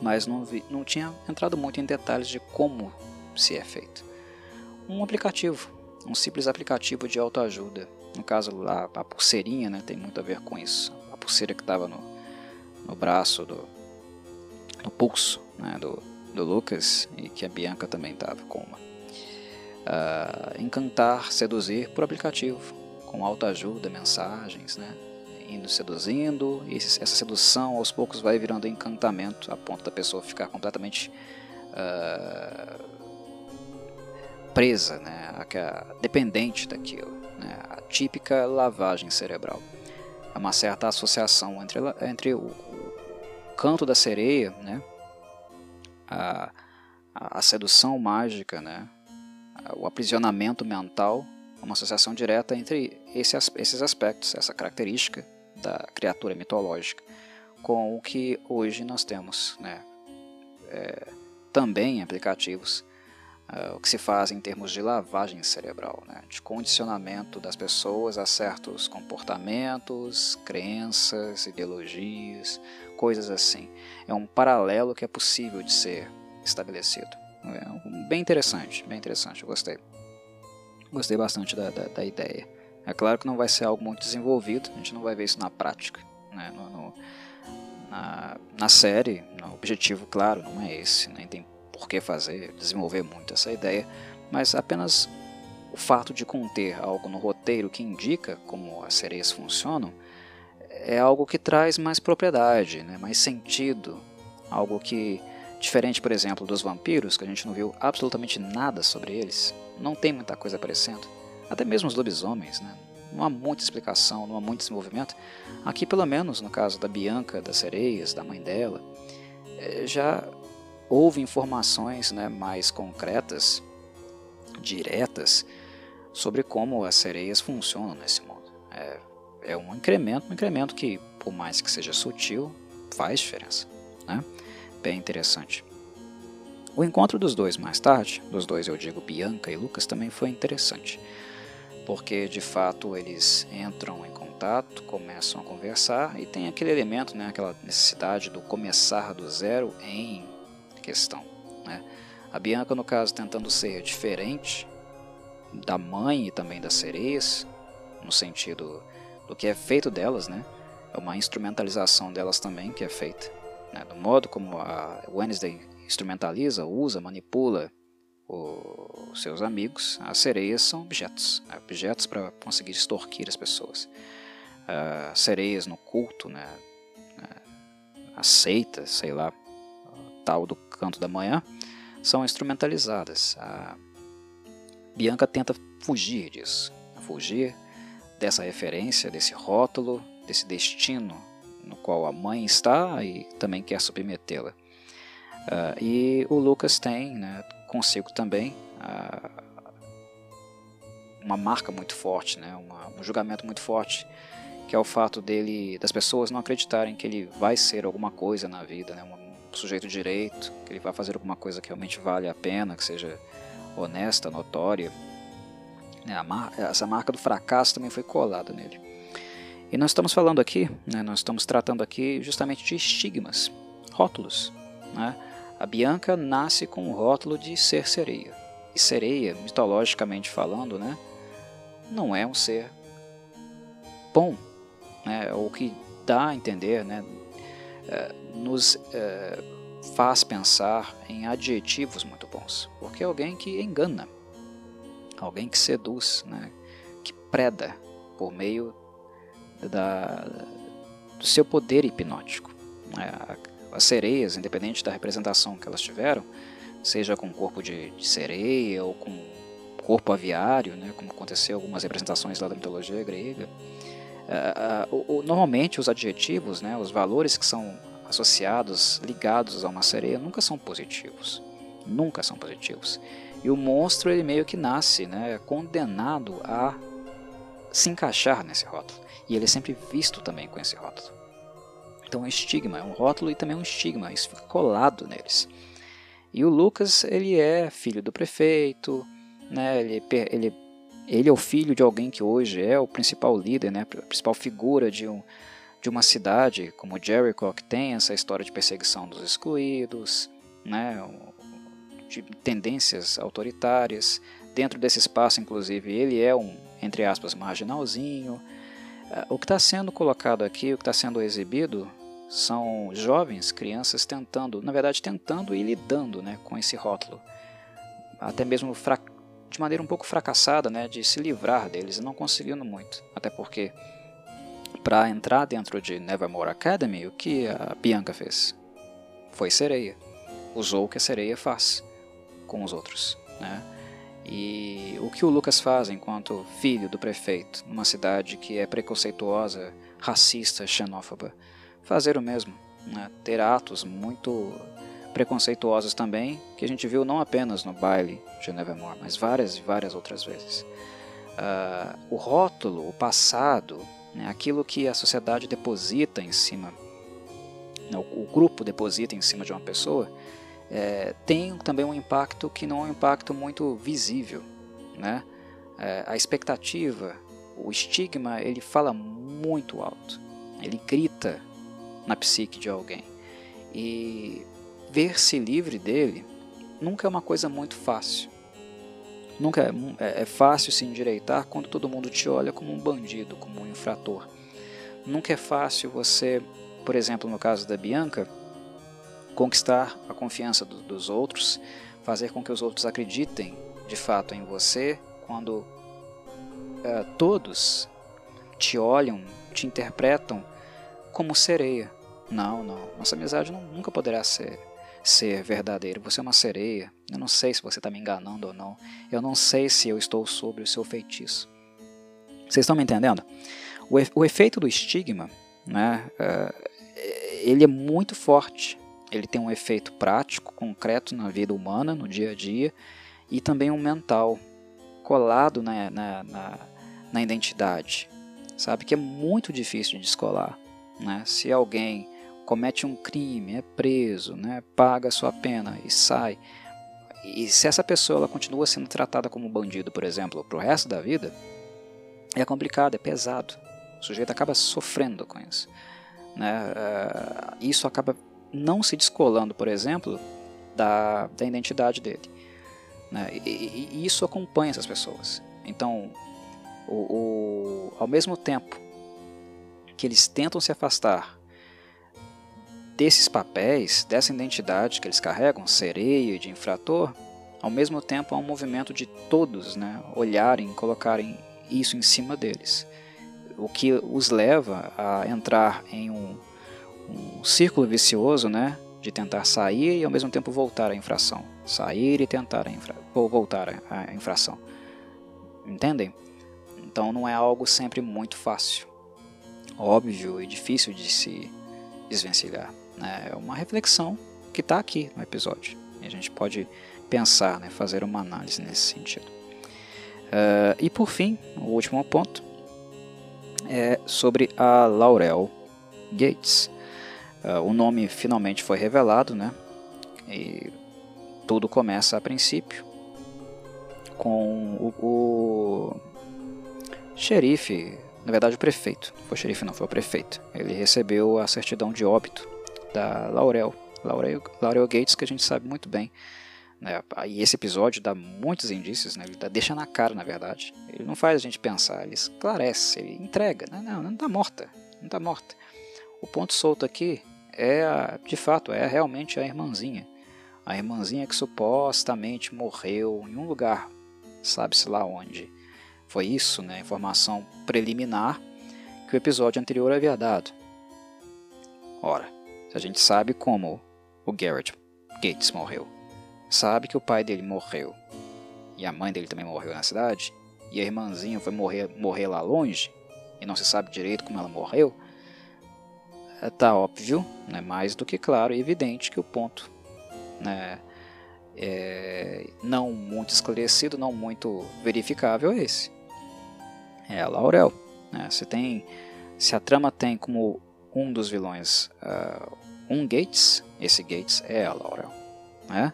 mas não, vi, não tinha entrado muito em detalhes de como se é feito. Um aplicativo um simples aplicativo de autoajuda. No caso lá, a pulseirinha né, tem muito a ver com isso. A pulseira que estava no, no braço, do, no pulso né, do, do Lucas e que a Bianca também estava com uma. Uh, encantar, seduzir por aplicativo, com autoajuda, mensagens, né? indo seduzindo, e essa sedução aos poucos vai virando encantamento, a ponto da pessoa ficar completamente uh, presa, né, dependente daquilo, né, a típica lavagem cerebral. É uma certa associação entre, entre o, canto da sereia, né, a, a sedução mágica, né, o aprisionamento mental, uma associação direta entre esse, esses aspectos, essa característica da criatura mitológica, com o que hoje nós temos, né, é, também aplicativos o que se faz em termos de lavagem cerebral, né, de condicionamento das pessoas a certos comportamentos, crenças, ideologias, coisas assim. É um paralelo que é possível de ser estabelecido. É bem interessante, bem interessante, gostei. Gostei bastante da, da, da, ideia. É claro que não vai ser algo muito desenvolvido, a gente não vai ver isso na prática. Né? No, no, na, na série, o objetivo, claro, não é esse, nem tem por que fazer, desenvolver muito essa ideia, mas apenas o fato de conter algo no roteiro que indica como as sereias funcionam é algo que traz mais propriedade, né, mais sentido, algo que, diferente, por exemplo, dos vampiros, que a gente não viu absolutamente nada sobre eles, não tem muita coisa aparecendo, até mesmo os lobisomens, né, não há muita explicação, não há muito desenvolvimento. Aqui, pelo menos, no caso da Bianca, das sereias, da mãe dela, é, já houve informações né, mais concretas, diretas, sobre como as sereias funcionam nesse mundo. É, é um incremento, um incremento que, por mais que seja sutil, faz diferença. Né? Bem interessante. O encontro dos dois mais tarde, dos dois eu digo Bianca e Lucas, também foi interessante, porque de fato eles entram em contato, começam a conversar e tem aquele elemento, né, aquela necessidade do começar do zero em questão. Né? A Bianca, no caso, tentando ser diferente da mãe e também das sereias, no sentido do que é feito delas, né? É uma instrumentalização delas também que é feita. né, do modo como a Wednesday instrumentaliza, usa, manipula os seus amigos, as sereias são objetos, né, objetos para conseguir extorquir as pessoas. Uh, sereias no culto, né, aceitas, sei lá, tal do canto da manhã, são instrumentalizadas. A Bianca tenta fugir disso, fugir dessa referência, desse rótulo, desse destino no qual a mãe está e também quer submetê-la. Uh, e o Lucas tem né, consigo também uh, uma marca muito forte, né, uma, um julgamento muito forte, que é o fato dele, das pessoas não acreditarem que ele vai ser alguma coisa na vida, né, um, sujeito direito, que ele vai fazer alguma coisa que realmente vale a pena, que seja honesta, notória. Né, mar essa marca do fracasso também foi colada nele. E nós estamos falando aqui, né, nós estamos tratando aqui justamente de estigmas, rótulos. Né? A Bianca nasce com o rótulo de ser sereia. E sereia, mitologicamente falando, né, não é um ser bom, né, ou que dá a entender, né, é, nos é, faz pensar em adjetivos muito bons, porque é alguém que engana, alguém que seduz, né, que preda por meio da, do seu poder hipnótico. Né? As sereias, independente da representação que elas tiveram, seja com corpo de, de sereia ou com corpo aviário, né, como aconteceu em algumas representações lá da mitologia grega, uh, normalmente os adjetivos, né, os valores que são associados, ligados a uma sereia, nunca são positivos. Nunca são positivos. E o monstro ele meio que nasce né, condenado a se encaixar nesse rótulo. E ele é sempre visto também com esse rótulo. Então é um estigma, é um rótulo e também um estigma, isso fica colado neles. E o Lucas, ele é filho do prefeito, né, ele, ele, ele é o filho de alguém que hoje é o principal líder, né, a principal figura de, um, de uma cidade como Jericho, que tem essa história de perseguição dos excluídos, né, de tendências autoritárias. Dentro desse espaço, inclusive, ele é um, entre aspas, marginalzinho. Ah, o que está sendo colocado aqui, o que está sendo exibido, são jovens, crianças tentando, na verdade, tentando e lidando né, com esse rótulo. Até mesmo de maneira um pouco fracassada, né, de se livrar deles e não conseguindo muito. Até porque, para entrar dentro de Nevermore Academy, o que a Bianca fez? Foi sereia. Usou o que a sereia faz com os outros. Né? E o que o Lucas faz enquanto filho do prefeito, numa cidade que é preconceituosa, racista, xenófoba? Fazer o mesmo, né? ter atos muito preconceituosos também, que a gente viu não apenas no baile de Nevermore, mas várias e várias outras vezes. Uh, o rótulo, o passado, né? aquilo que a sociedade deposita em cima, né? o grupo deposita em cima de uma pessoa, é, tem também um impacto que não é um impacto muito visível. Né? É, a expectativa, o estigma, ele fala muito alto, ele grita na psique de alguém. E ver-se livre dele nunca é uma coisa muito fácil. Nunca é, é, é, fácil se endireitar quando todo mundo te olha como um bandido, como um infrator. Nunca é fácil você, por exemplo, no caso da Bianca, conquistar a confiança do, dos outros, fazer com que os outros acreditem de fato em você, quando uh, todos te olham, te interpretam como sereia. Não, não, nossa amizade não, nunca poderá ser, ser verdadeira. Você é uma sereia. Eu não sei se você está me enganando ou não. Eu não sei se eu estou sobre o seu feitiço. Vocês estão me entendendo? O, o efeito do estigma, né, uh, ele é muito forte ele tem um efeito prático, concreto na vida humana, no dia a dia, e também um mental, colado na, na, na, na identidade. Sabe que é muito difícil de descolar. Né? Se alguém comete um crime, é preso, né? paga a sua pena e sai, e se essa pessoa ela continua sendo tratada como bandido, por exemplo, para o resto da vida, é complicado, é pesado. O sujeito acaba sofrendo com isso. Né? Uh, isso acaba não se descolando, por exemplo, da, da identidade dele. Né? E, e, isso acompanha essas pessoas. Então, o, o, ao mesmo tempo que eles tentam se afastar desses papéis, dessa identidade que eles carregam, sereia de infrator, ao mesmo tempo há um movimento de todos né, olharem, colocarem isso em cima deles. O que os leva a entrar em um, um círculo vicioso né, de tentar sair e ao mesmo tempo voltar à infração. Sair e tentar a infra voltar à infração. Entendem? Então não é algo sempre muito fácil, óbvio e difícil de se desvencilhar. É uma reflexão que está aqui no episódio. E a gente pode pensar, né, fazer uma análise nesse sentido. Uh, e por fim, o último ponto é sobre a Laurel Gates. Uh, o nome finalmente foi revelado, né? E tudo começa a princípio com o, o xerife, na verdade o prefeito, foi o xerife não, foi o prefeito. Ele recebeu a certidão de óbito da Laurel, Laurel, Laurel Gates, que a gente sabe muito bem. Né? E esse episódio dá muitos indícios, né? ele dá, deixa na cara, na verdade. Ele não faz a gente pensar, ele esclarece, ele entrega. Né? Não, não está morta, não está morta. O ponto solto aqui é, a, de fato, é realmente a irmãzinha. A irmãzinha que supostamente morreu em um lugar, sabe-se lá onde. Foi isso, né? Informação preliminar que o episódio anterior havia dado. Ora, a gente sabe como o Garrett Gates morreu, sabe que o pai dele morreu e a mãe dele também morreu na cidade, e a irmãzinha foi morrer, morrer lá longe e não se sabe direito como ela morreu, tá óbvio, né, mais do que claro e evidente que o ponto né, é, não muito esclarecido, não muito verificável é esse. É a Laurel. Né? Se, tem, se a trama tem como um dos vilões uh, um Gates, esse Gates é a Laurel. Né?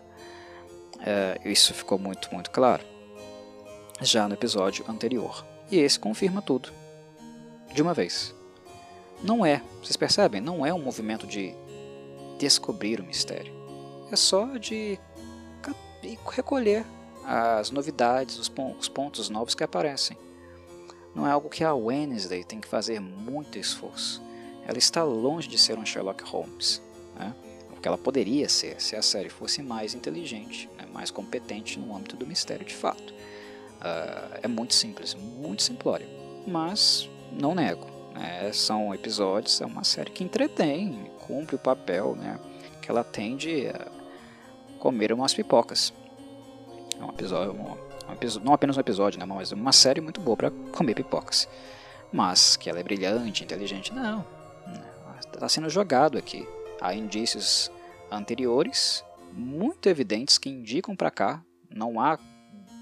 É, isso ficou muito, muito claro já no episódio anterior. E esse confirma tudo, de uma vez. Não é, vocês percebem? Não é um movimento de descobrir o mistério. É só de recolher as novidades, os pontos novos que aparecem. Não é algo que a Wednesday tem que fazer muito esforço. Ela está longe de ser um Sherlock Holmes né? o que ela poderia ser se a série fosse mais inteligente, né? mais competente no âmbito do mistério de fato. Uh, é muito simples, muito simplório, mas não nego. Né? São episódios, é uma série que entretém, cumpre o papel né? que ela tem de uh, comer umas pipocas. É um episódio, um, um episódio, não apenas um episódio, né? mas uma série muito boa para comer pipocas. Mas que ela é brilhante, inteligente, não. Está sendo jogado aqui. Há indícios anteriores, muito evidentes, que indicam para cá, não há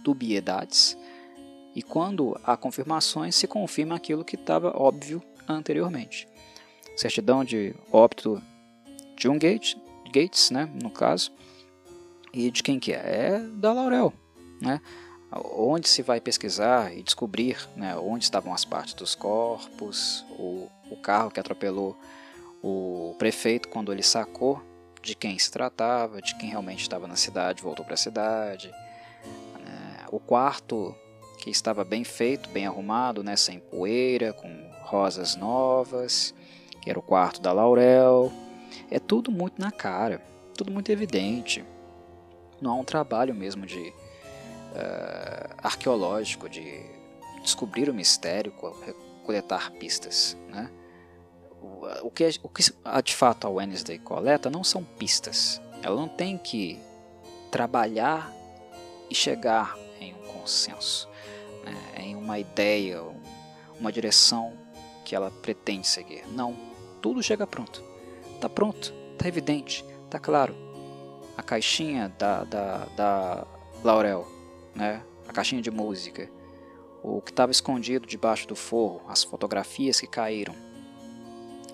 dubiedades, e quando há confirmações, se confirma aquilo que estava óbvio anteriormente. Certidão de óbito de um Gates, Gates né, no caso, e de quem que é? É da Laurel, né? Onde se vai pesquisar e descobrir né, onde estavam as partes dos corpos, o, o carro que atropelou o prefeito, quando ele sacou de quem se tratava, de quem realmente estava na cidade, voltou para a cidade. Né? O quarto, que estava bem feito, bem arrumado, né? sem poeira, com rosas novas, que era o quarto da Laurel. É tudo muito na cara, tudo muito evidente. Não há um trabalho mesmo de uh, arqueológico, de descobrir o mistério, coletar pistas. Né? O que, o que de fato a Wednesday coleta não são pistas. Ela não tem que trabalhar e chegar em um consenso, né, em uma ideia, uma direção que ela pretende seguir. Não, tudo chega pronto. Está pronto, está evidente, está claro. A caixinha da, da, da Laurel, né, a caixinha de música, o que estava escondido debaixo do forro, as fotografias que caíram,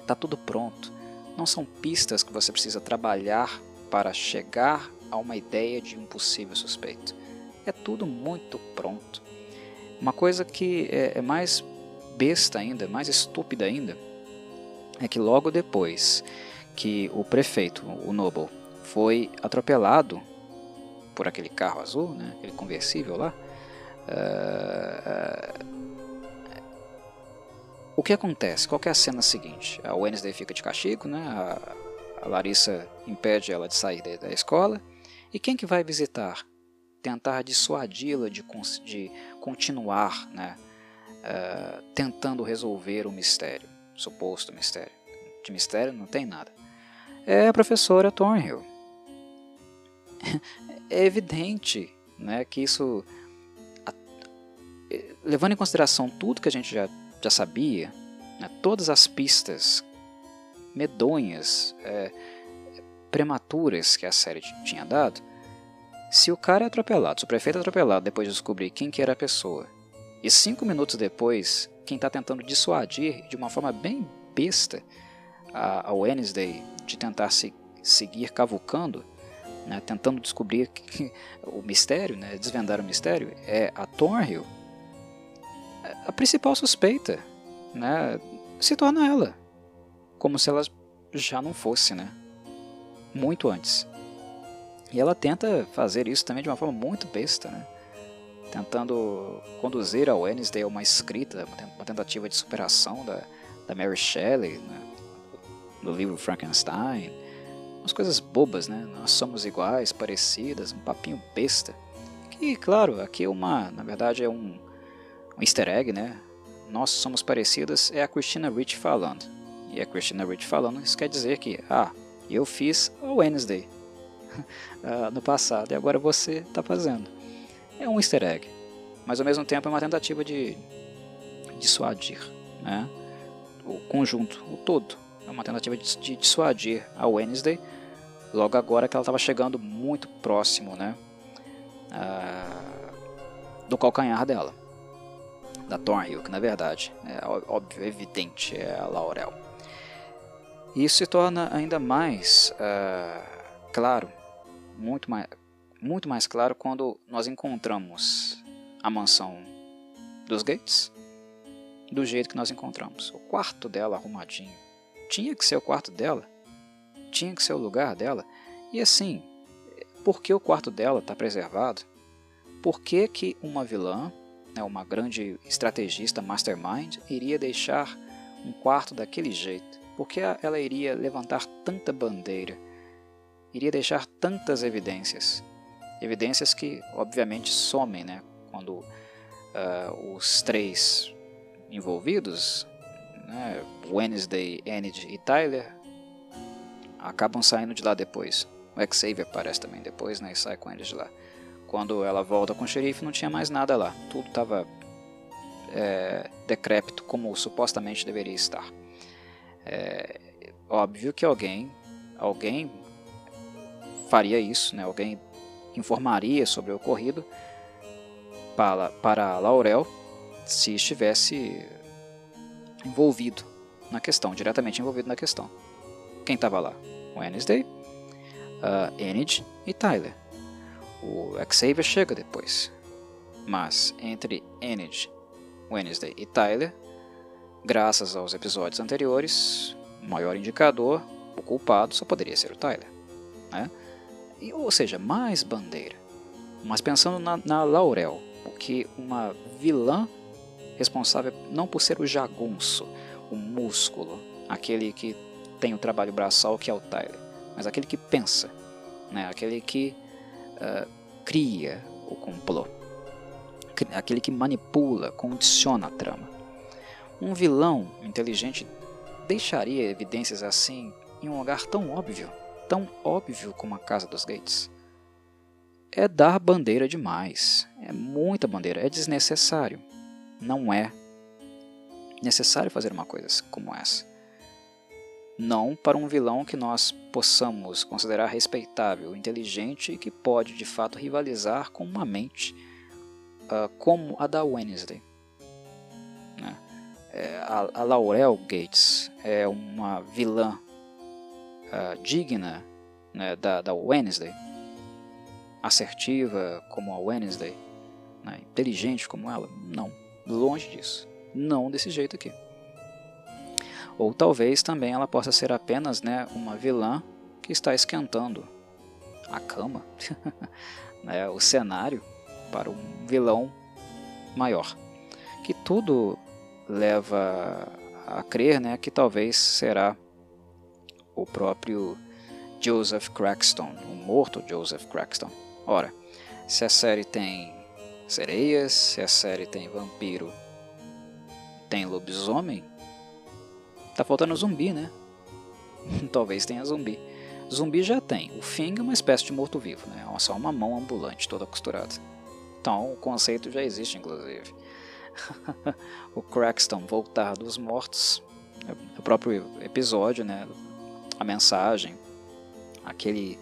Está tudo pronto. Não são pistas que você precisa trabalhar para chegar a uma ideia de um possível suspeito. É tudo muito pronto. Uma coisa que é, é mais besta ainda, mais estúpida ainda, é que logo depois que o prefeito, o Noble, foi atropelado por aquele carro azul, né, aquele conversível lá, uh, o que acontece? Qual é a cena seguinte? A Wednesday fica de castigo, né? A, a Larissa impede ela de sair da, da escola. E quem que vai visitar? Tentar dissuadi-la de, de, continuar né, uh, tentando resolver o mistério, suposto mistério. De mistério não tem nada. É a professora Thornhill. é evidente né, que isso, levando em consideração tudo que a gente já, já sabia, né, todas as pistas medonhas, é, prematuras que a série tinha dado, se o cara é atropelado, se o prefeito é atropelado depois de descobrir quem que era a pessoa, e cinco minutos depois, quem está tentando dissuadir de uma forma bem besta a, a Wednesday de tentar se seguir cavucando, né, tentando descobrir que, o mistério, né, desvendar o mistério, é a Thornhill, a principal suspeita, né, se torna ela, como se ela já não fosse, né, muito antes. E ela tenta fazer isso também de uma forma muito besta, né, tentando conduzir a Wednesday a uma escrita, uma tentativa de superação da, da Mary Shelley, né, no livro Frankenstein, umas coisas bobas, né? Nós somos iguais, parecidas, um papinho besta. Que, claro, aqui uma, na verdade é um, um easter egg, né? Nós somos parecidas é a Christina Ricci falando. E a Christina Ricci falando, isso quer dizer que, ah, eu fiz a Wednesday uh, no passado e agora você está fazendo. É um easter egg, mas ao mesmo tempo é uma tentativa de dissuadir, né? O conjunto, o todo. É uma tentativa de, dissuadir a Wednesday logo agora que ela estava chegando muito próximo, né, uh, do calcanhar dela, da Thornhill, que na verdade é óbvio, evidente, é a Laurel. Isso se torna ainda mais uh, claro, muito mais, muito mais claro quando nós encontramos a mansão dos Gates do jeito que nós encontramos. O quarto dela arrumadinho. Tinha que ser o quarto dela tinha que ser o lugar dela. E assim, por que o quarto dela está preservado? Por que, que uma vilã, né, uma grande estrategista mastermind, iria deixar um quarto daquele jeito? Por que ela iria levantar tanta bandeira? Iria deixar tantas evidências? Evidências que, obviamente, somem né, quando uh, os três envolvidos, né, Wednesday, Enid e Tyler, acabam saindo de lá depois. O Xavier aparece também depois, né, e sai com eles de lá. Quando ela volta com o xerife, não tinha mais nada lá. Tudo estava é, decrépito, como supostamente deveria estar. É, óbvio que alguém, alguém faria isso, né? Alguém informaria sobre o ocorrido para, para Laurel se estivesse envolvido na questão, diretamente envolvido na questão. Quem estava lá? Wednesday, uh, Enid e Tyler. O Xavier chega depois. Mas entre Enid, Wednesday e Tyler, graças aos episódios anteriores, o maior indicador, o culpado, só poderia ser o Tyler. Né? E, ou seja, mais bandeira. Mas pensando na, na Laurel, porque uma vilã responsável não por ser o jagunço, o músculo, aquele que tem o trabalho braçal que é o Tyler, mas aquele que pensa, né? aquele que uh, cria o complô, aquele que manipula, condiciona a trama. Um vilão inteligente deixaria evidências assim em um lugar tão óbvio, tão óbvio como a Casa dos Gates. É dar bandeira demais, é muita bandeira, é desnecessário. Não é necessário fazer uma coisa como essa não para um vilão que nós possamos considerar respeitável, inteligente e que pode de fato rivalizar com uma mente uh, como a da Wednesday. Né? É, a, a, Laurel Gates é uma vilã uh, digna né, da, da Wednesday, assertiva como a Wednesday, né, inteligente como ela? Não, longe disso. Não desse jeito aqui. Ou talvez também ela possa ser apenas né, uma vilã que está esquentando a cama, né, o cenário para um vilão maior. Que tudo leva a crer né, que talvez será o próprio Joseph Crackston, o morto Joseph Crackston. Ora, se a série tem sereias, se a série tem vampiro, tem lobisomem, tá faltando zumbi, né? Talvez tenha zumbi. Zumbi já tem. O Fing é uma espécie de morto-vivo, né? É só uma mão ambulante toda costurada. Então o conceito já existe, inclusive. o Crackston voltar dos mortos, é o próprio episódio, né? A mensagem, aquele,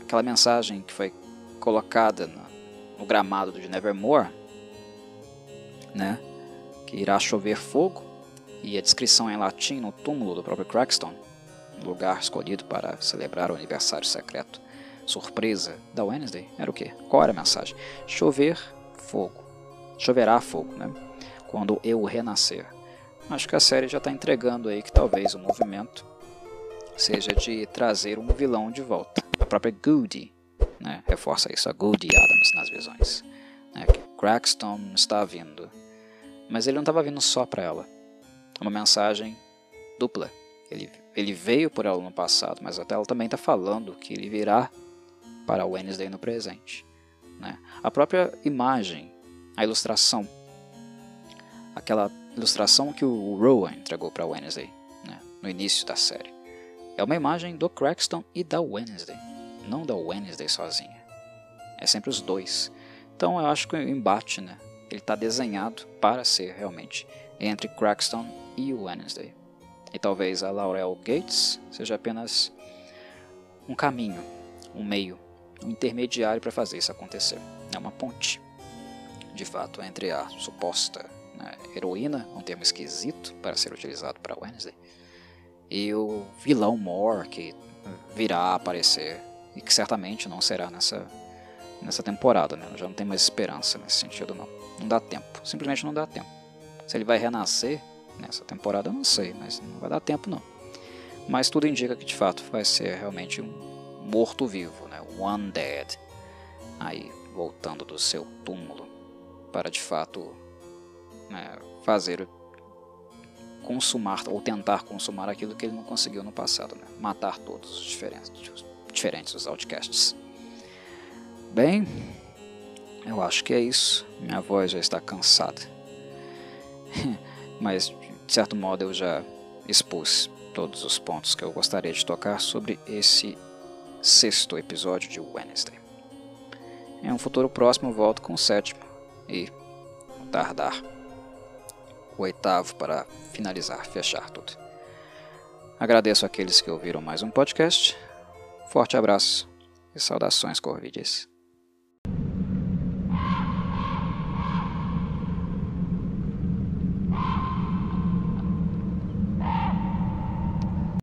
aquela mensagem que foi colocada no, no gramado de Nevermore, né? Que irá chover fogo e a descrição em latim no túmulo do próprio Crackston, lugar escolhido para celebrar o aniversário secreto surpresa da Wednesday, era o quê? Qual era a mensagem? Chover fogo. Choverá fogo, né? Quando eu renascer. Acho que a série já está entregando aí que talvez o movimento seja de trazer um vilão de volta. A própria Goody né, reforça isso, a Goody Adams nas visões. Né, que Crackston está vindo. Mas ele não estava vindo só para ela uma mensagem dupla. Ele, ele veio por ela no passado, mas até ela também está falando que ele virá para a Wednesday no presente. Né? A própria imagem, a ilustração, aquela ilustração que o Rowan entregou para Wednesday né? no início da série, é uma imagem do Crackston e da Wednesday, não da Wednesday sozinha. É sempre os dois. Então eu acho que o embate, né? ele está desenhado para ser realmente entre Crackston e Wednesday. E talvez a Laurel Gates seja apenas um caminho, um meio, um intermediário para fazer isso acontecer. É uma ponte, de fato, entre a suposta né, heroína, um termo esquisito para ser utilizado para Wednesday, e o vilão Moore que virá a aparecer e que certamente não será nessa nessa temporada, né? Já não tem mais esperança nesse sentido não. Não dá tempo, simplesmente não dá tempo. Se ele vai renascer nessa temporada, eu não sei, mas não vai dar tempo não. Mas tudo indica que de fato vai ser realmente um morto-vivo, né? One Dead, aí voltando do seu túmulo para de fato né, fazer consumar ou tentar consumar aquilo que ele não conseguiu no passado, né? matar todos os diferentes, diferentes os outcasts. Bem, eu acho que é isso. Minha voz já está cansada. Mas, de certo modo, eu já expus todos os pontos que eu gostaria de tocar sobre esse sexto episódio de Wednesday. Em um futuro próximo, volto com o sétimo e, tardar, o oitavo para finalizar, fechar tudo. Agradeço àqueles que ouviram mais um podcast. Forte abraço e saudações corvides.